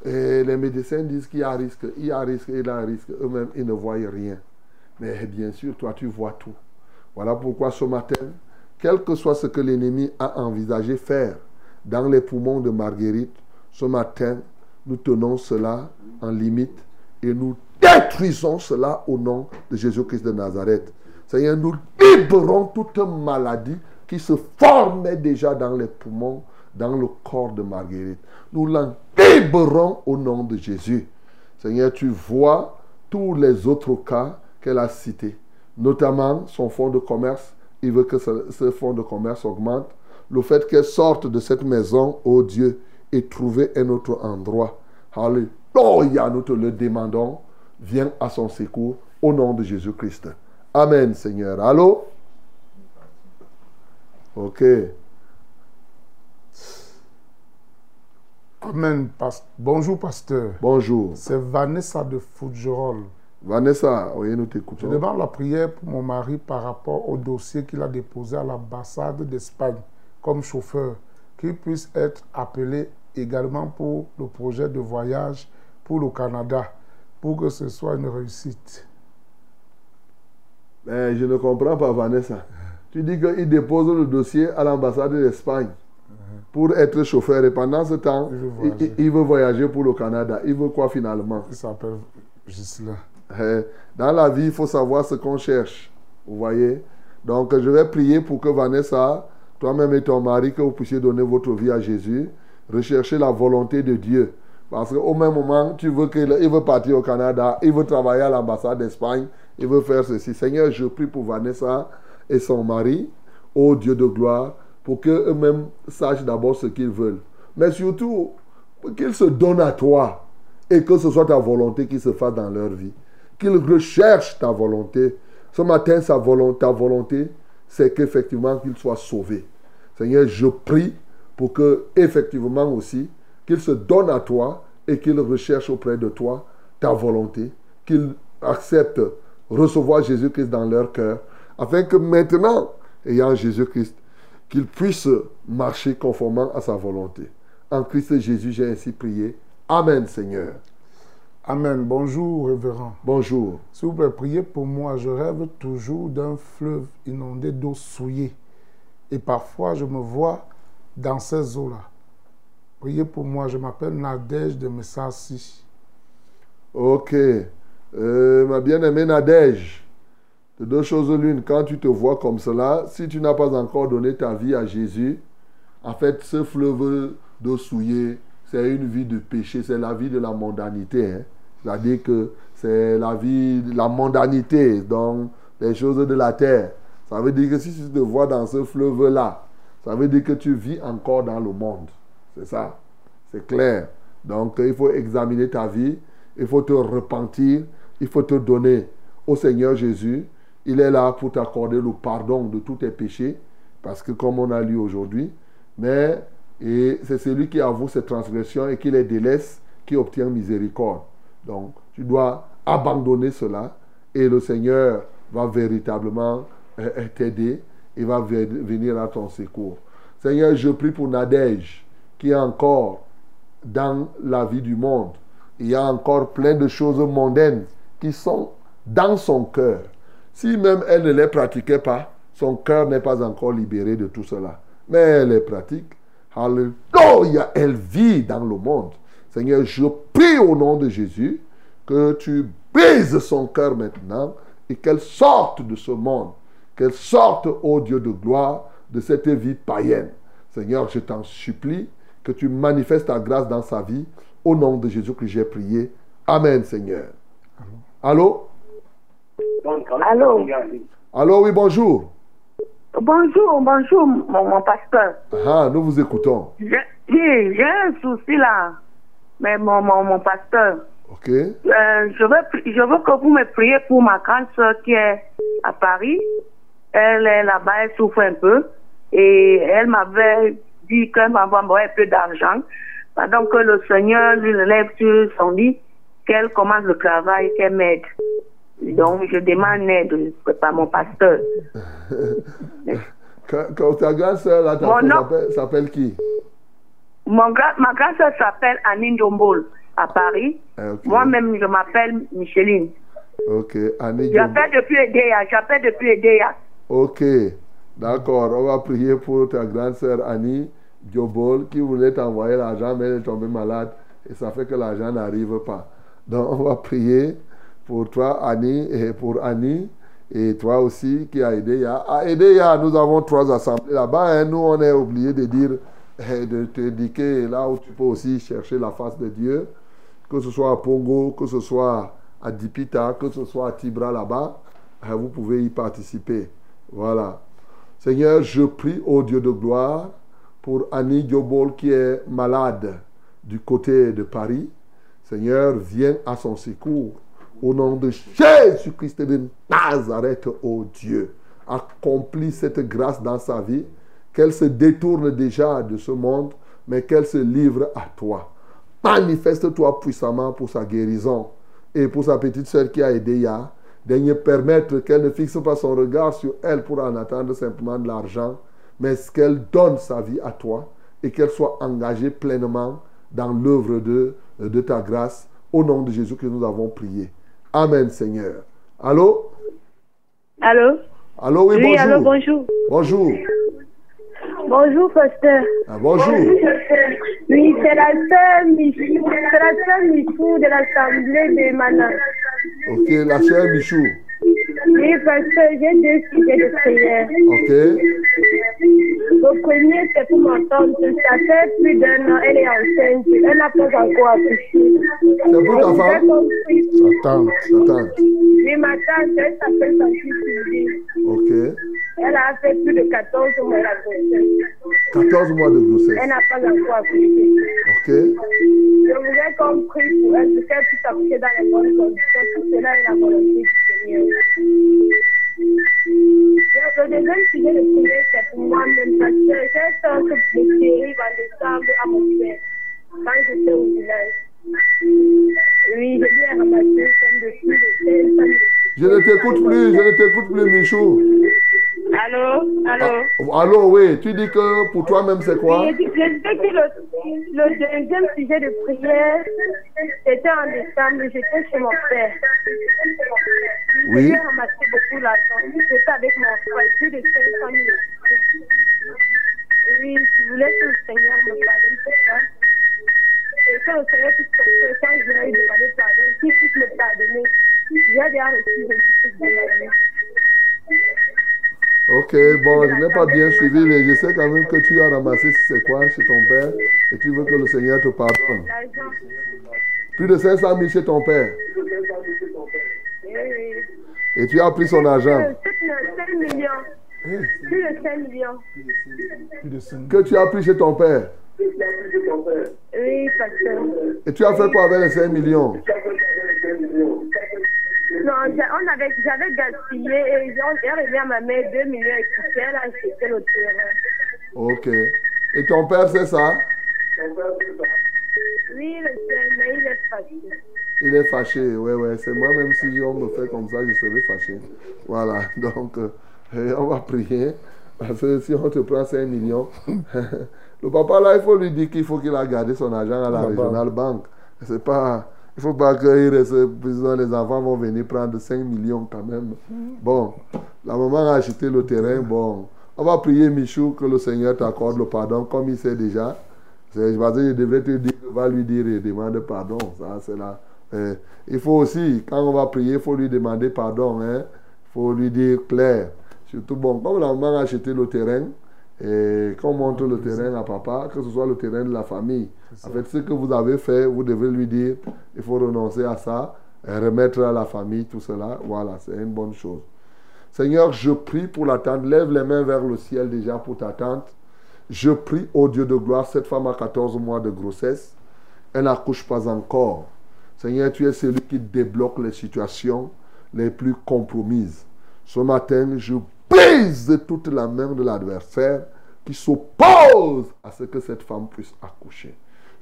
et les médecins disent qu'il y a risque, il y a risque, il y a risque. Eux-mêmes, ils ne voient rien. Mais bien sûr, toi, tu vois tout. Voilà pourquoi ce matin, quel que soit ce que l'ennemi a envisagé faire dans les poumons de Marguerite, ce matin, nous tenons cela en limite et nous détruisons cela au nom de Jésus-Christ de Nazareth. Seigneur, nous libérons toute maladie qui se formait déjà dans les poumons, dans le corps de Marguerite. Nous l'en au nom de Jésus. Seigneur, tu vois tous les autres cas qu'elle a cités, notamment son fonds de commerce. Il veut que ce fonds de commerce augmente. Le fait qu'elle sorte de cette maison, oh Dieu, et trouver un autre endroit. Alléluia, nous te le demandons. Viens à son secours au nom de Jésus-Christ. Amen, Seigneur. Allô? Ok. Amen. Bonjour, pasteur. Bonjour. C'est Vanessa de Fougerolles. Vanessa, oui, nous Je t'écoutons. demande la prière pour mon mari par rapport au dossier qu'il a déposé à l'ambassade d'Espagne comme chauffeur, qu'il puisse être appelé également pour le projet de voyage pour le Canada, pour que ce soit une réussite. Mais je ne comprends pas, Vanessa. Tu dis qu'il dépose le dossier à l'ambassade d'Espagne pour être chauffeur. Et pendant ce temps, Il veut il, veut voyager pour le Canada. Il veut quoi finalement? Il s'appelle Gislain. Eh, Dans la vie, il faut savoir ce qu'on cherche. Vous voyez? Donc, je vais prier pour que Vanessa, toi-même et ton mari, que vous puissiez donner votre vie à Jésus. Rechercher la volonté de Dieu. Parce qu'au même moment, tu veux qu'il il veut partir au Canada, il veut travailler à l'ambassade d'Espagne, il veut faire ceci. Seigneur, je prie pour Vanessa et son mari, ô Dieu de gloire, pour qu'eux-mêmes sachent d'abord ce qu'ils veulent. Mais surtout, qu'ils se donnent à toi et que ce soit ta volonté qui se fasse dans leur vie. Qu'ils recherchent ta volonté. Ce matin, sa volonté, ta volonté, c'est qu'effectivement qu'ils soient sauvés. Seigneur, je prie pour que, effectivement aussi, qu'ils se donnent à toi et qu'ils recherchent auprès de toi ta volonté, qu'ils acceptent recevoir Jésus-Christ dans leur cœur, afin que maintenant, ayant Jésus-Christ, qu'ils puissent marcher conformément à sa volonté. En Christ Jésus, j'ai ainsi prié. Amen, Seigneur. Amen. Bonjour, révérend. Bonjour. S'il vous plaît, priez pour moi. Je rêve toujours d'un fleuve inondé d'eau souillée. Et parfois, je me vois dans ces eaux-là. Priez pour moi. Je m'appelle Nadège de Messassi. Ok. Euh, ma bien-aimée Nadège, de deux choses l'une, quand tu te vois comme cela, si tu n'as pas encore donné ta vie à Jésus, en fait, ce fleuve d'eau souillée, c'est une vie de péché, c'est la vie de la mondanité. hein. C'est-à-dire que c'est la vie, la mondanité, donc les choses de la terre. Ça veut dire que si tu te vois dans ce fleuve-là, ça veut dire que tu vis encore dans le monde. C'est ça. C'est clair. Donc, il faut examiner ta vie, il faut te repentir, il faut te donner au Seigneur Jésus. Il est là pour t'accorder le pardon de tous tes péchés, parce que comme on a lu aujourd'hui, mais c'est celui qui avoue ses transgressions et qui les délaisse, qui obtient miséricorde. Donc, tu dois abandonner cela et le Seigneur va véritablement euh, euh, t'aider. Il va ve- venir à ton secours. Seigneur, je prie pour Nadège qui est encore dans la vie du monde. Il y a encore plein de choses mondaines qui sont dans son cœur. Si même elle ne les pratiquait pas, son cœur n'est pas encore libéré de tout cela. Mais elle les pratique. Alléluia, elle vit dans le monde. Seigneur, je prie au nom de Jésus que tu brises son cœur maintenant et qu'elle sorte de ce monde, qu'elle sorte, ô Dieu de gloire, de cette vie païenne. Seigneur, je t'en supplie que tu manifestes ta grâce dans sa vie. Au nom de Jésus que j'ai prié. Amen, Seigneur. Allô? Allô? Allô, oui, bonjour. Bonjour, bonjour, mon, mon pasteur. Ah, nous vous écoutons. J'ai un souci là. Mais mon, mon, mon pasteur, OK? euh, je, veux, je veux que vous me priez pour ma grande soeur qui est à Paris. Elle est là-bas, elle souffre un peu. Et elle m'avait dit qu'elle m'avait envoyé un peu d'argent. Pendant que le Seigneur lui lève sur son lit, qu'elle commence le travail, qu'elle m'aide. Donc, je demande aide par mon pasteur. Quand, quand ta grande soeur, là, s'appelle qui? Mon gra- ma grande soeur s'appelle Anine Dombol à Paris. Ah. Moi-même, je m'appelle Micheline. Ok, Annie. J'appelle depuis Edea. J'appelle depuis Edea. Ok, d'accord. On va prier pour ta grande sœur Annie Diobol qui voulait t'envoyer l'argent, mais elle est tombée malade et ça fait que l'argent n'arrive pas. Donc, on va prier pour toi, Annie, et pour Annie, et toi aussi qui a aidé. À aider, nous avons trois assemblées là-bas. hein. Nous, on est obligé de dire, eh, de t'indiquer là où tu peux aussi chercher la face de Dieu, que ce soit à Pongo, que ce soit à Dipita, que ce soit à Tibra là-bas. eh, Vous pouvez y participer. Voilà. Seigneur, je prie au Dieu de gloire pour Annie Diobol qui est malade du côté de Paris. Seigneur, viens à son secours. Au nom de Jésus-Christ de Nazareth, ô Dieu, accomplis cette grâce dans sa vie, qu'elle se détourne déjà de ce monde, mais qu'elle se livre à toi. Manifeste-toi puissamment pour sa guérison et pour sa petite sœur qui a aidé Ya. Daigne permettre qu'elle ne fixe pas son regard sur elle pour en attendre simplement de l'argent, mais qu'elle donne sa vie à toi et qu'elle soit engagée pleinement dans l'œuvre de, de ta grâce. Au nom de Jésus que nous avons prié. Amen, Seigneur. Allô? Allô? Allô, oui, bonjour. allô, bonjour. Bonjour. Bonjour, pasteur. Ah, bonjour. Oui, c'est la sœur Michou, c'est la sœur Michou de l'Assemblée de Mana. Ok, la sœur Michou. Oui, pasteur, j'ai deux sujets de prière. Ok. Le premier, c'est pour ma tante. Ça fait plus d'un an, elle est enceinte. Elle n'a pas encore accouché. C'est pour ta femme? Attends. Attends. Oui, ma tante, elle s'appelle Patrice Sylvie. Ok. Elle a fait plus de 14 mois la grossesse. 14 mois de grossesse. Elle n'a pas encore accouché. Ok. Je voudrais qu'on prie pour elle, pour qu'elle puisse accoucher dans les bonnes conditions. Tout cela est la volonté Oui, je viens ramasser une scène de tout, de scène, Je ne t'écoute plus, je ne t'écoute plus, Michou. Allô Allô Allô, oui. Tu dis que pour toi-même, c'est quoi? Je disais que le, le deuxième sujet de prière, c'était en décembre, j'étais chez mon père. Oui. J'ai ramassé beaucoup d'argent. J'étais avec mon frère, plus de 500 000 Oui, je voulais que le Seigneur me pardonne pour ça. Et que le Seigneur puisse quand je vais lui demander pardon, qu'il puisse me pardonner. Ok, bon, je n'ai pas bien suivi, mais je sais quand même que tu as ramassé c'est quoi chez ton père et tu veux que le Seigneur te pardonne. Plus de 500 000 chez ton père. Et tu as pris son argent. Plus de 5 millions. Plus de 5 millions. Que tu as pris chez ton père. Oui, pasteur. Et tu as fait quoi avec les 5 millions? Non, on avait, j'avais gaspillé et j'ai remis à ma mère 2 millions et tout a acheté le terrain. Ok. Et ton père, c'est ça? Oui, le Seigneur, mais il Il est fâché, ouais, ouais. C'est moi-même, si on me fait comme ça, je serai fâché. Voilà, donc, euh, on va prier. Parce que si on te prend 5 millions, le papa là, il faut lui dire qu'il faut qu'il a gardé son argent à la, La régionale banque. C'est pas. Il faut pas qu'il reste. disons, Les enfants vont venir prendre 5 millions quand même. Bon, la maman a acheté le terrain. Bon, on va prier Michou que le Seigneur t'accorde le pardon comme il sait déjà. C'est parce que je te dire, va lui dire et demande pardon. Ça, c'est là. Euh, il faut aussi, quand on va prier, il faut lui demander pardon. Il faut lui dire clair. Surtout, bon, comme la maman a acheté le terrain, et qu'on montre le terrain à papa, que ce soit le terrain de la famille. En fait, ce que vous avez fait, vous devez lui dire, il faut renoncer à ça, et remettre à la famille tout cela. Voilà, c'est une bonne chose. Seigneur, je prie pour la tante. Lève les mains vers le ciel déjà pour ta tante. Je prie au Dieu de gloire, cette femme a 14 mois de grossesse. Elle n'accouche pas encore. Seigneur, tu es celui qui débloque les situations les plus compromises. Ce matin, je brise toute la main de l'adversaire qui s'oppose à ce que cette femme puisse accoucher.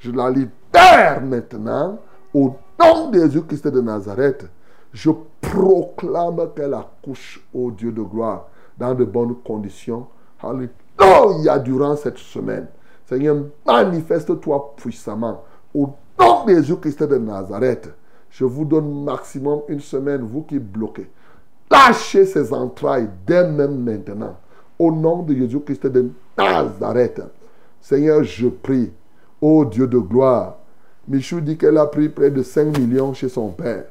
Je la libère maintenant au nom de Jésus-Christ de Nazareth. Je proclame qu'elle accouche au Dieu de gloire dans de bonnes conditions. Alléluia durant cette semaine. Seigneur, manifeste-toi puissamment. Au nom de Jésus-Christ de Nazareth, je vous donne maximum une semaine, vous qui bloquez. Lâchez ces entrailles dès maintenant. Au nom de Jésus-Christ de Nazareth. Seigneur, je prie. Ô Dieu de gloire. Michou dit qu'elle a pris près de 5 millions chez son père.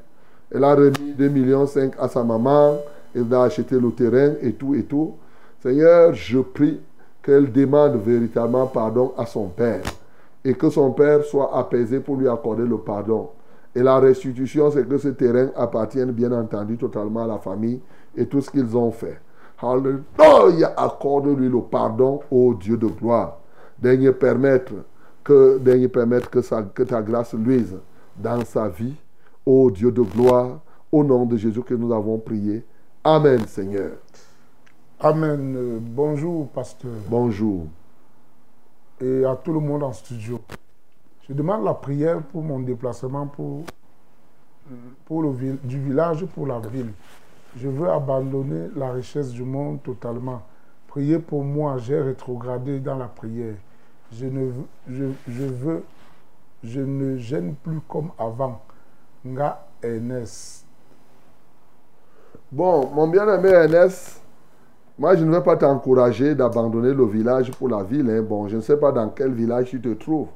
Elle a remis 2 millions 5 à sa maman. Elle a acheté le terrain et tout et tout. Seigneur, je prie qu'elle demande véritablement pardon à son père. Et que son père soit apaisé pour lui accorder le pardon. Et la restitution, c'est que ce terrain appartienne bien entendu totalement à la famille et tout ce qu'ils ont fait. Alléluia, accorde-lui le pardon au Dieu de gloire. Daigne permettre que, daigne permettre que, sa- que ta grâce luise dans sa vie, ô Dieu de gloire, au nom de Jésus que nous avons prié. Amen, Seigneur. Amen. Bonjour, pasteur. Bonjour. Et à tout le monde en studio. Je demande la prière pour mon déplacement pour, pour le du village pour la ville. Je veux abandonner la richesse du monde totalement. Priez pour moi, j'ai rétrogradé dans la prière. Je ne veux, je, je veux, je ne gêne plus comme avant. Nga Ernest. Bon, mon bien-aimé Ernest, moi je ne vais pas t'encourager d'abandonner le village pour la ville. hein. Bon, je ne sais pas dans quel village tu te trouves.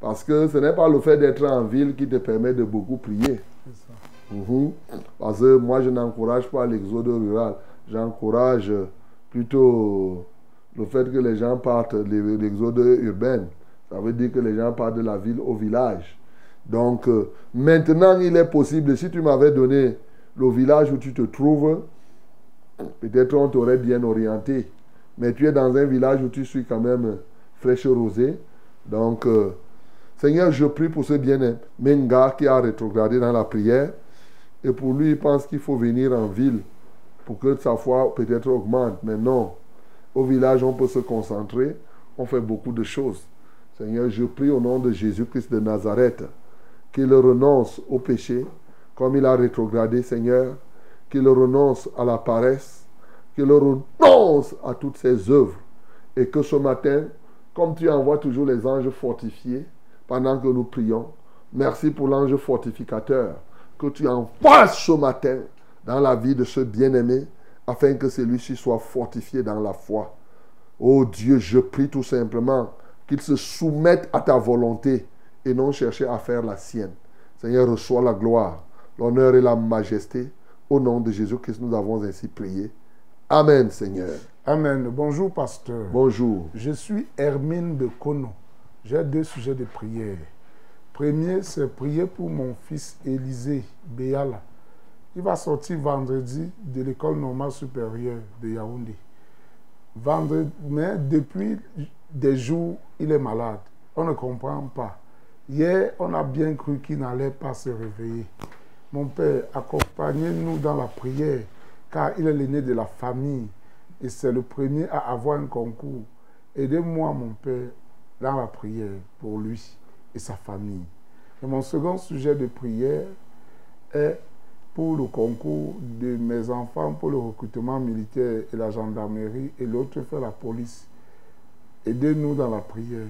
Parce que ce n'est pas le fait d'être en ville qui te permet de beaucoup prier. Mhm. Parce que moi je n'encourage pas l'exode rural. J'encourage plutôt le fait que les gens partent, l'e- l'exode urbain. Ça veut dire que les gens partent de la ville au village. Donc euh, maintenant il est possible, si tu m'avais donné le village où tu te trouves, peut-être on t'aurait bien orienté. Mais tu es dans un village où tu suis quand même fraîche rosée. Donc, euh, Seigneur, je prie pour ce bien-aimé gars qui a rétrogradé dans la prière. Et pour lui, il pense qu'il faut venir en ville pour que sa foi peut-être augmente. Mais non, au village, on peut se concentrer. On fait beaucoup de choses. Seigneur, je prie au nom de Jésus-Christ de Nazareth qu'il renonce au péché, comme il a rétrogradé, Seigneur, qu'il renonce à la paresse, qu'il renonce à toutes ses œuvres, et que ce matin, comme tu envoies toujours les anges fortifiés pendant que nous prions, merci pour l'ange fortificateur que tu envoies ce matin dans la vie de ce bien-aimé, afin que celui-ci soit fortifié dans la foi. Oh Dieu, je prie tout simplement qu'il se soumette à ta volonté et non chercher à faire la sienne. Seigneur, reçois la gloire, l'honneur et la majesté. Au nom de Jésus-Christ, nous avons ainsi prié. Amen, Seigneur. Amen. Bonjour, pasteur. Bonjour. Je suis Hermine de Kono. J'ai deux sujets de prière. Premier, c'est prier pour mon fils Élisée Béala. Il va sortir vendredi de l'école normale supérieure de Yaoundé. Vendredi, mais depuis des jours, il est malade. On ne comprend pas. Hier, on a bien cru qu'il n'allait pas se réveiller. Mon père, accompagnez-nous dans la prière, car il est l'aîné de la famille et c'est le premier à avoir un concours. Aidez-moi, mon père, dans la prière pour lui et sa famille. Et mon second sujet de prière est pour le concours de mes enfants pour le recrutement militaire et la gendarmerie et l'autre fait la police. Aidez-nous dans la prière.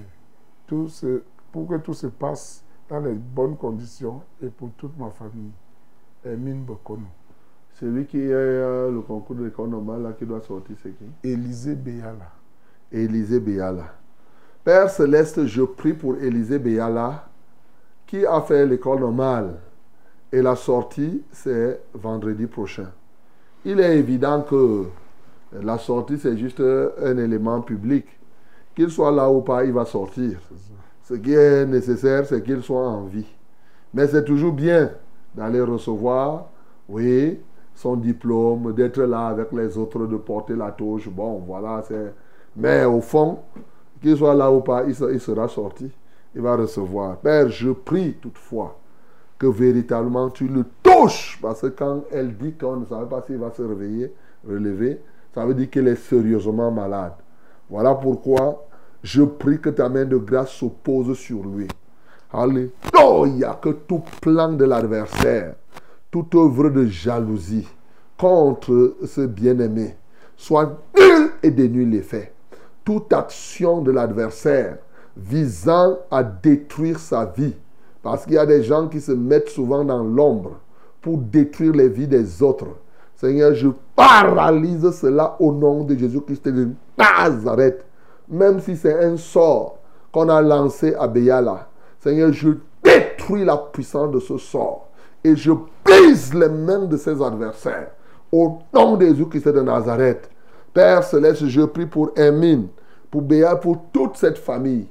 Tout ce- pour que tout se passe dans les bonnes conditions et pour toute ma famille. Hermine Bokono. Celui qui a euh, le concours de l'école normale là, qui doit sortir, c'est qui? Élisée Béala. Élisée Béala. Père Céleste, je prie pour Élisée Béala qui a fait l'école normale. Et la sortie, c'est vendredi prochain. Il est évident que la sortie, c'est juste un élément public. Qu'il soit là ou pas, il va sortir. Ce qui est nécessaire, c'est qu'il soit en vie. Mais c'est toujours bien d'aller recevoir, oui, son diplôme, d'être là avec les autres, de porter la touche. Bon, voilà, c'est... Mais au fond, qu'il soit là ou pas, il se- il sera sorti. Il va recevoir. Père, je prie toutefois que véritablement tu le touches. Parce que quand elle dit qu'on ne savait pas s'il va se réveiller, relever, ça veut dire qu'elle est sérieusement malade. Voilà pourquoi je prie que ta main de grâce se pose sur lui. Alléluia, que tout plan de l'adversaire, toute œuvre de jalousie contre ce bien-aimé soit nul et dénué l'effet. Toute action de l'adversaire visant à détruire sa vie, parce qu'il y a des gens qui se mettent souvent dans l'ombre pour détruire les vies des autres. Seigneur, je paralyse cela au nom de Jésus-Christ de Nazareth. Même si c'est un sort qu'on a lancé à Béala. Seigneur, je détruis la puissance de ce sort. Et je brise les mains de ses adversaires. Au nom de Jésus-Christ de Nazareth. Père Céleste, je prie pour Hermine, pour Béa, pour toute cette famille.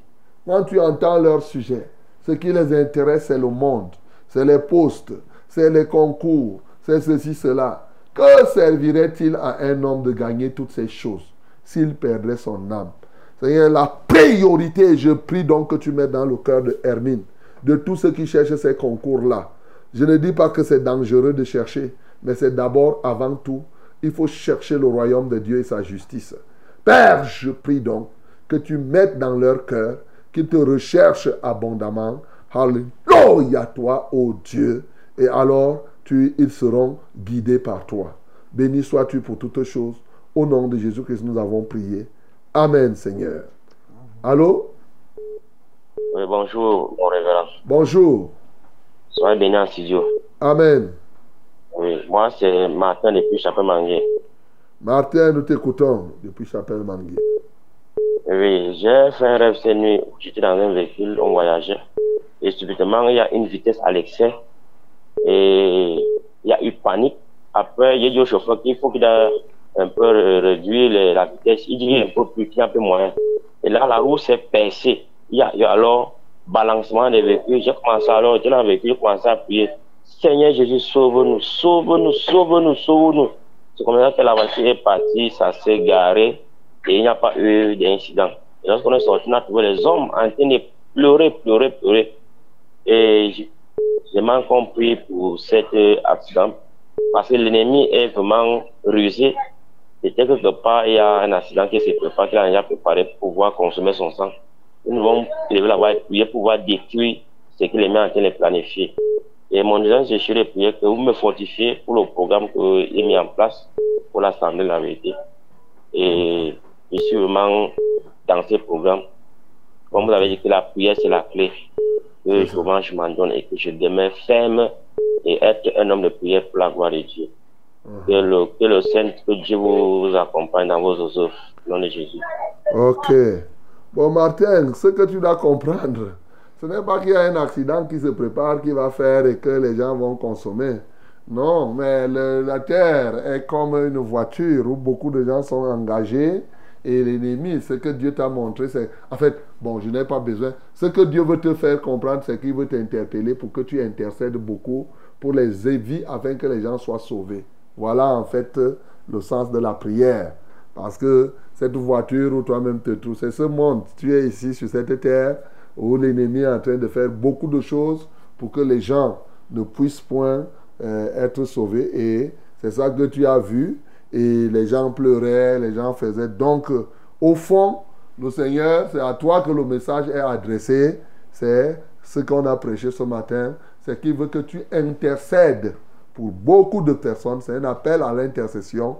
Quand tu entends leur sujet, ce qui les intéresse, c'est le monde, c'est les postes, c'est les concours, c'est ceci, cela. Que servirait-il à un homme de gagner toutes ces choses s'il perdrait son âme? Seigneur, la priorité, je prie donc que tu mettes dans le cœur de Hermine, de tous ceux qui cherchent ces concours-là. Je ne dis pas que c'est dangereux de chercher, mais c'est d'abord, avant tout, il faut chercher le royaume de Dieu et sa justice. Père, je prie donc que tu mettes dans leur cœur, qu'ils te recherchent abondamment. Alléluia, toi, ô Dieu. Et alors, tu, ils seront guidés par toi. Béni sois-tu pour toutes choses. Au nom de Jésus-Christ, nous avons prié. Amen, Seigneur. Allô? Oui, bonjour, mon révérend. Bonjour. Soyez béni en studio. Amen. Oui, moi, c'est Martin depuis Chapelle Mangué. Martin, nous t'écoutons depuis Chapelle Mangui. Oui, j'ai fait un rêve cette nuit où j'étais dans un véhicule, on voyageait. Et subitement, il y a une vitesse à l'excès. Et il y a eu panique. Après, j'ai dit au chauffeur qu'il faut qu'il a un peu re- réduire la vitesse. Il dit un peu plus, qu'il y a un peu moins. Et là, la roue s'est percée. Il y a, il y a alors balancement des véhicules. J'ai commencé alors, j'étais dans le véhicule, j'ai commencé à prier. Seigneur Jésus, sauve-nous, sauve-nous, sauve-nous, sauve-nous. C'est comme ça que la voiture est partie, ça s'est garé et il n'y a pas eu d'incident. Lorsqu'on est sorti, on a trouvé les hommes en train de pleurer, pleurer, pleurer. Et j'ai mal compris pour cet euh, accident parce que l'ennemi est vraiment rusé. C'était quelque part, il y a un accident qui se prépare, qu'il a déjà préparé pour pouvoir consommer son sang. Nous devons prier pour pouvoir détruire ce qu'il est mis en train de planifier. Et mon c'est sur les prières que vous me fortifiez pour le programme qu'il est mis en place pour l'Assemblée de la vérité. Et je suis vraiment dans ce programme. Comme vous avez dit que la prière, c'est la clé. Que souvent je m'en donne et que je demeure ferme et être un homme de prière pour la gloire de Dieu. Que le, que le Saint, que Dieu vous accompagne dans vos œuvres. Au nom de Jésus. Ok. Bon, Martin, ce que tu dois comprendre, ce n'est pas qu'il y a un accident qui se prépare, qui va faire et que les gens vont consommer. Non, mais le- la terre est comme une voiture où beaucoup de gens sont engagés et l'ennemi, ce que Dieu t'a montré, c'est. En fait, bon, je n'ai pas besoin. Ce que Dieu veut te faire comprendre, c'est qu'il veut t'interpeller pour que tu intercèdes beaucoup pour les vies afin que les gens soient sauvés. Voilà en fait le sens de la prière. Parce que cette voiture où toi-même te trouves, c'est ce monde. Tu es ici sur cette terre où l'ennemi est en train de faire beaucoup de choses pour que les gens ne puissent point euh, être sauvés. Et c'est ça que tu as vu. Et les gens pleuraient, les gens faisaient. Donc, euh, au fond, le Seigneur, c'est à toi que le message est adressé. C'est ce qu'on a prêché ce matin, c'est qu'il veut que tu intercèdes pour beaucoup de personnes. C'est un appel à l'intercession.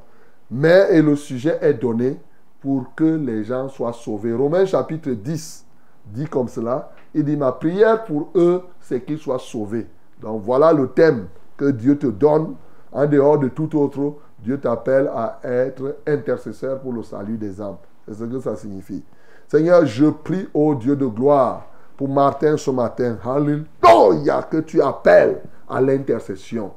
Mais et le sujet est donné pour que les gens soient sauvés. Romains chapitre 10 dit comme cela. Il dit, ma prière pour eux, c'est qu'ils soient sauvés. Donc voilà le thème que Dieu te donne. En dehors de tout autre, Dieu t'appelle à être intercesseur pour le salut des âmes. C'est ce que ça signifie. Seigneur, je prie au Dieu de gloire pour Martin ce matin. Alléluia, que tu appelles à l'intercession.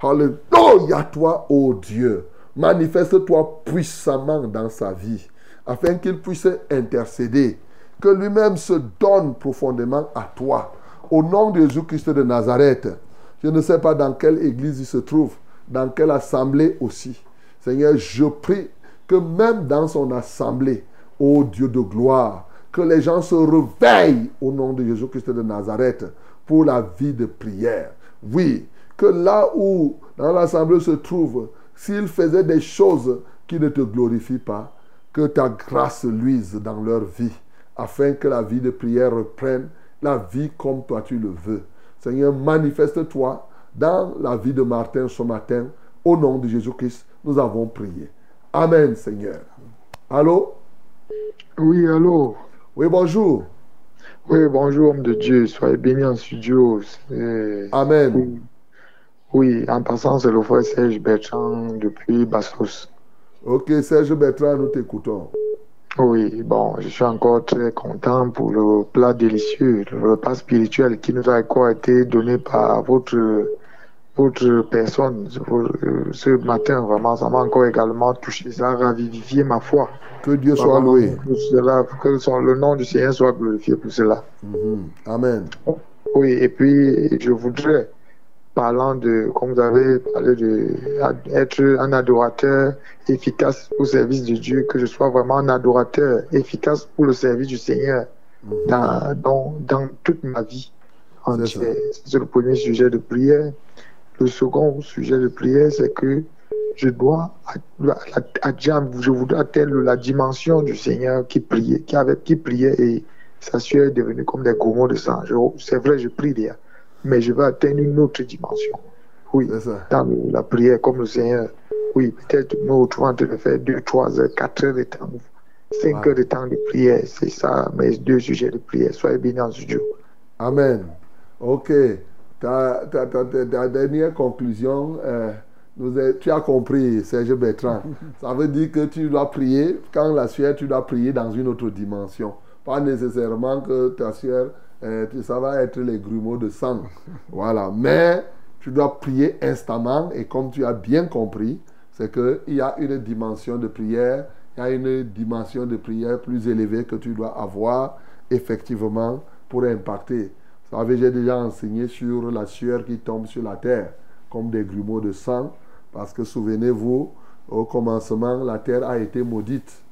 Alléluia, toi, ô Dieu. Manifeste-toi puissamment dans sa vie, afin qu'il puisse intercéder, que lui-même se donne profondément à toi. Au nom de Jésus-Christ de Nazareth, je ne sais pas dans quelle église il se trouve, dans quelle assemblée aussi. Seigneur, je prie que même dans son assemblée, ô Dieu de gloire, que les gens se réveillent au nom de Jésus-Christ de Nazareth pour la vie de prière. Oui, que là où dans l'assemblée se trouve, s'ils faisaient des choses qui ne te glorifient pas, que ta grâce luise dans leur vie, afin que la vie de prière reprenne la vie comme toi tu le veux. Seigneur, manifeste-toi dans la vie de Martin ce matin. Au nom de Jésus-Christ, nous avons prié. Amen, Seigneur. Allô? Oui, allô? Oui, bonjour. Oui, bonjour, homme de Dieu. Soyez béni en studio. Amen. Oui. Oui, en passant, c'est le frère Serge Bertrand depuis Bassos. Ok, Serge Bertrand, nous t'écoutons. Oui, bon, je suis encore très content pour le plat délicieux, le repas spirituel qui nous a encore été donné par votre, votre personne ce- ce matin. Vraiment, ça m'a encore également touché, ça a ravivifié ma foi. Que Dieu soit loué. cela, que son- le nom du Seigneur soit glorifié pour cela. Mhm. Amen. Oui, et puis je voudrais, parlant de, comme vous avez parlé de être un adorateur efficace au service de Dieu, que je sois vraiment un adorateur efficace pour le service du Seigneur dans, dans, dans toute ma vie entière. C'est le premier sujet de prière. Le second sujet de prière, c'est que je dois, à- à- à- je voudrais atteindre la dimension du Seigneur qui priait, qui avait, qui priait et sa sueur est devenue comme des gourmands de sang. C'est vrai, je prie déjà, mais je veux atteindre une autre dimension. Oui, dans le- la prière, comme le Seigneur. Oui, peut-être nous retrouvons en train de faire 2, 3 heures, 4 heures de temps, 5 heures de temps de prière. C'est ça, mes deux sujets de prière. Soyez bénis en studio. Amen. Ok. Ta, ta- ta- ta- ta dernière conclusion, euh, nous est- tu as compris, Serge Bertrand. Ça veut dire que tu dois prier, quand la sueur, tu dois prier dans une autre dimension. Pas nécessairement que ta sueur, euh, ça va être les grumeaux de sang. Voilà. Mais tu dois prier instamment et comme tu as bien compris, c'est qu'il y a une dimension de prière, il y a une dimension de prière plus élevée que tu dois avoir effectivement pour impacter. Vous savez, j'ai déjà enseigné sur la sueur qui tombe sur la terre comme des grumeaux de sang parce que souvenez-vous, au commencement, la terre a été maudite.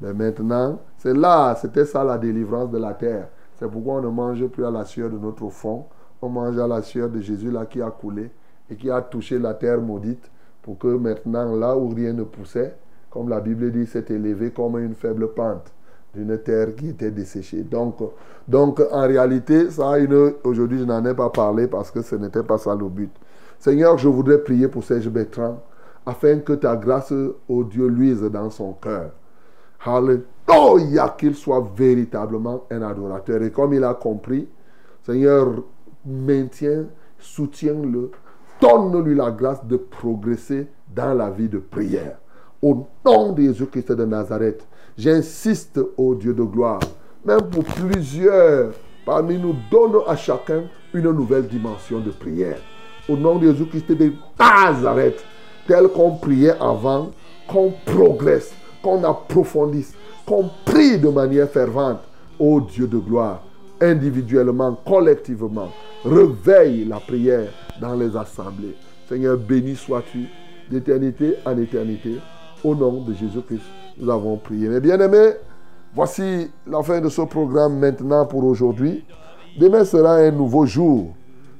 Mais maintenant, c'est là, c'était ça la délivrance de la terre. C'est pourquoi on ne mange plus à la sueur de notre fond. On mange à la sueur de Jésus là qui a coulé et qui a touché la terre maudite pour que maintenant, là où rien ne poussait, comme la Bible dit, s'est élevé comme une faible pente d'une terre qui était desséchée. Donc, donc en réalité, ça. Aujourd'hui, je n'en ai pas parlé parce que ce n'était pas ça le but. Seigneur, je voudrais prier pour Serge Bertrand afin que ta grâce, ô Dieu, luise dans son cœur. Alléluia, qu'il soit véritablement un adorateur. Et comme il a compris, Seigneur, maintiens, soutiens-le, donne-lui la grâce de progresser dans la vie de prière. Au nom de Jésus-Christ de Nazareth, j'insiste au Dieu de gloire, même pour plusieurs parmi nous, donne à chacun une nouvelle dimension de prière. Au nom de Jésus-Christ de Nazareth, tel qu'on priait avant, qu'on progresse, qu'on approfondisse, qu'on prie de manière fervente. Ô Dieu de gloire, individuellement, collectivement, réveille la prière dans les assemblées. Seigneur, béni sois-tu d'éternité en éternité. Au nom de Jésus-Christ, nous avons prié. Mes bien-aimés, voici la fin de ce programme maintenant pour aujourd'hui. Demain sera un nouveau jour.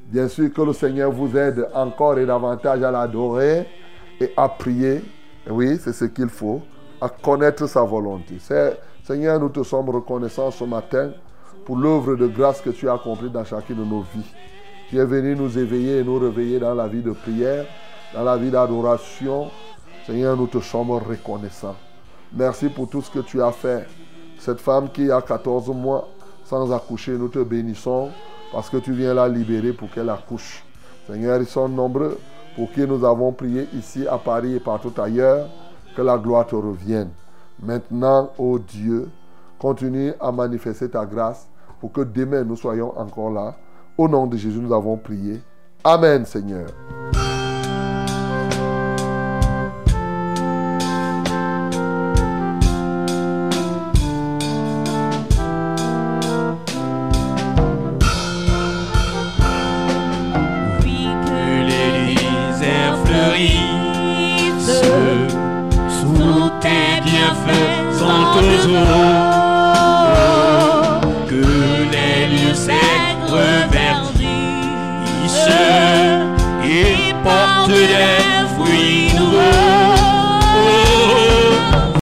Bien sûr que le Seigneur vous aide encore et davantage à l'adorer et à prier. Oui, c'est ce qu'il faut, à connaître sa volonté. Seigneur, nous te sommes reconnaissants ce matin pour l'œuvre de grâce que tu as accomplie dans chacune de nos vies. Tu es venu nous éveiller et nous réveiller dans la vie de prière, dans la vie d'adoration. Seigneur, nous te sommes reconnaissants. Merci pour tout ce que tu as fait. Cette femme qui a 14 mois sans accoucher, nous te bénissons parce que tu viens la libérer pour qu'elle accouche. Seigneur, ils sont nombreux pour qui nous avons prié ici à Paris et partout ailleurs. Que la gloire te revienne. Maintenant, ô Dieu, continue à manifester ta grâce pour que demain nous soyons encore là. Au nom de Jésus, nous avons prié. Amen, Seigneur.